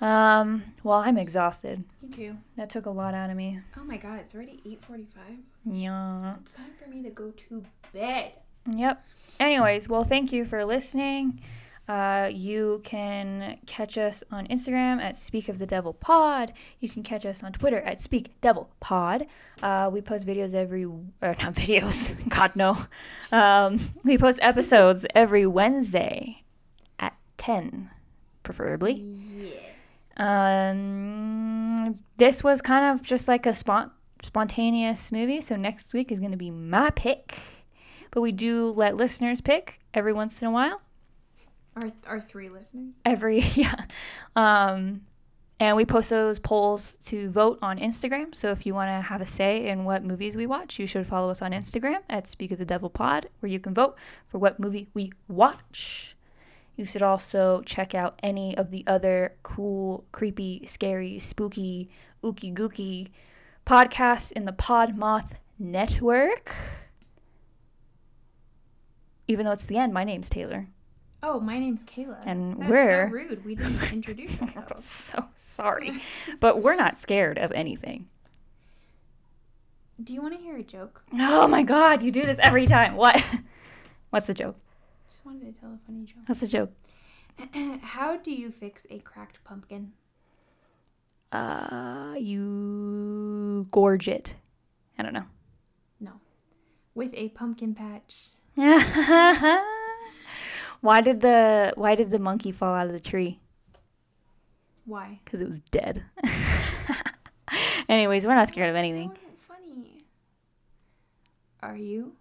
Speaker 2: um, well, I'm exhausted.
Speaker 3: Me too.
Speaker 2: That took a lot out of me.
Speaker 3: Oh my god, it's already eight forty-five.
Speaker 2: Yeah.
Speaker 3: It's time for me to go to bed.
Speaker 2: Yep. Anyways, well, thank you for listening. Uh, you can catch us on Instagram at Speak of the Devil Pod. You can catch us on Twitter at Speak Devil Pod. Uh, we post videos every, or not [LAUGHS] videos, God no. Um, we post episodes every Wednesday at 10, preferably.
Speaker 3: Yes.
Speaker 2: Um, this was kind of just like a spont- spontaneous movie. So next week is going to be my pick. But we do let listeners pick every once in a while.
Speaker 3: Our our three listeners.
Speaker 2: Every [LAUGHS] yeah. Um, and we post those polls to vote on Instagram. So if you want to have a say in what movies we watch, you should follow us on Instagram at Speak of the Devil Pod, where you can vote for what movie we watch. You should also check out any of the other cool, creepy, scary, spooky, ooky gooky podcasts in the Pod Moth Network. Even though it's the end, my name's Taylor.
Speaker 3: Oh, my name's Kayla.
Speaker 2: And
Speaker 3: That's
Speaker 2: we're-
Speaker 3: so rude. We didn't [LAUGHS] introduce [LAUGHS] ourselves.
Speaker 2: so sorry. but we're not scared of anything.
Speaker 3: Do you want to hear a joke?
Speaker 2: Oh my god, you do this every time. What? [LAUGHS] What's the joke?
Speaker 3: Just wanted to tell a funny joke.
Speaker 2: What's the joke? [CLEARS THROAT]
Speaker 3: How do you fix a cracked pumpkin?
Speaker 2: Uh, you gorge it. I don't know.
Speaker 3: No. With a pumpkin patch.
Speaker 2: Why did the Why did the monkey fall out of the tree?
Speaker 3: Why?
Speaker 2: Because it was dead. [LAUGHS] Anyways, we're not scared of
Speaker 3: That
Speaker 2: anything.
Speaker 3: wasn't funny. Are you?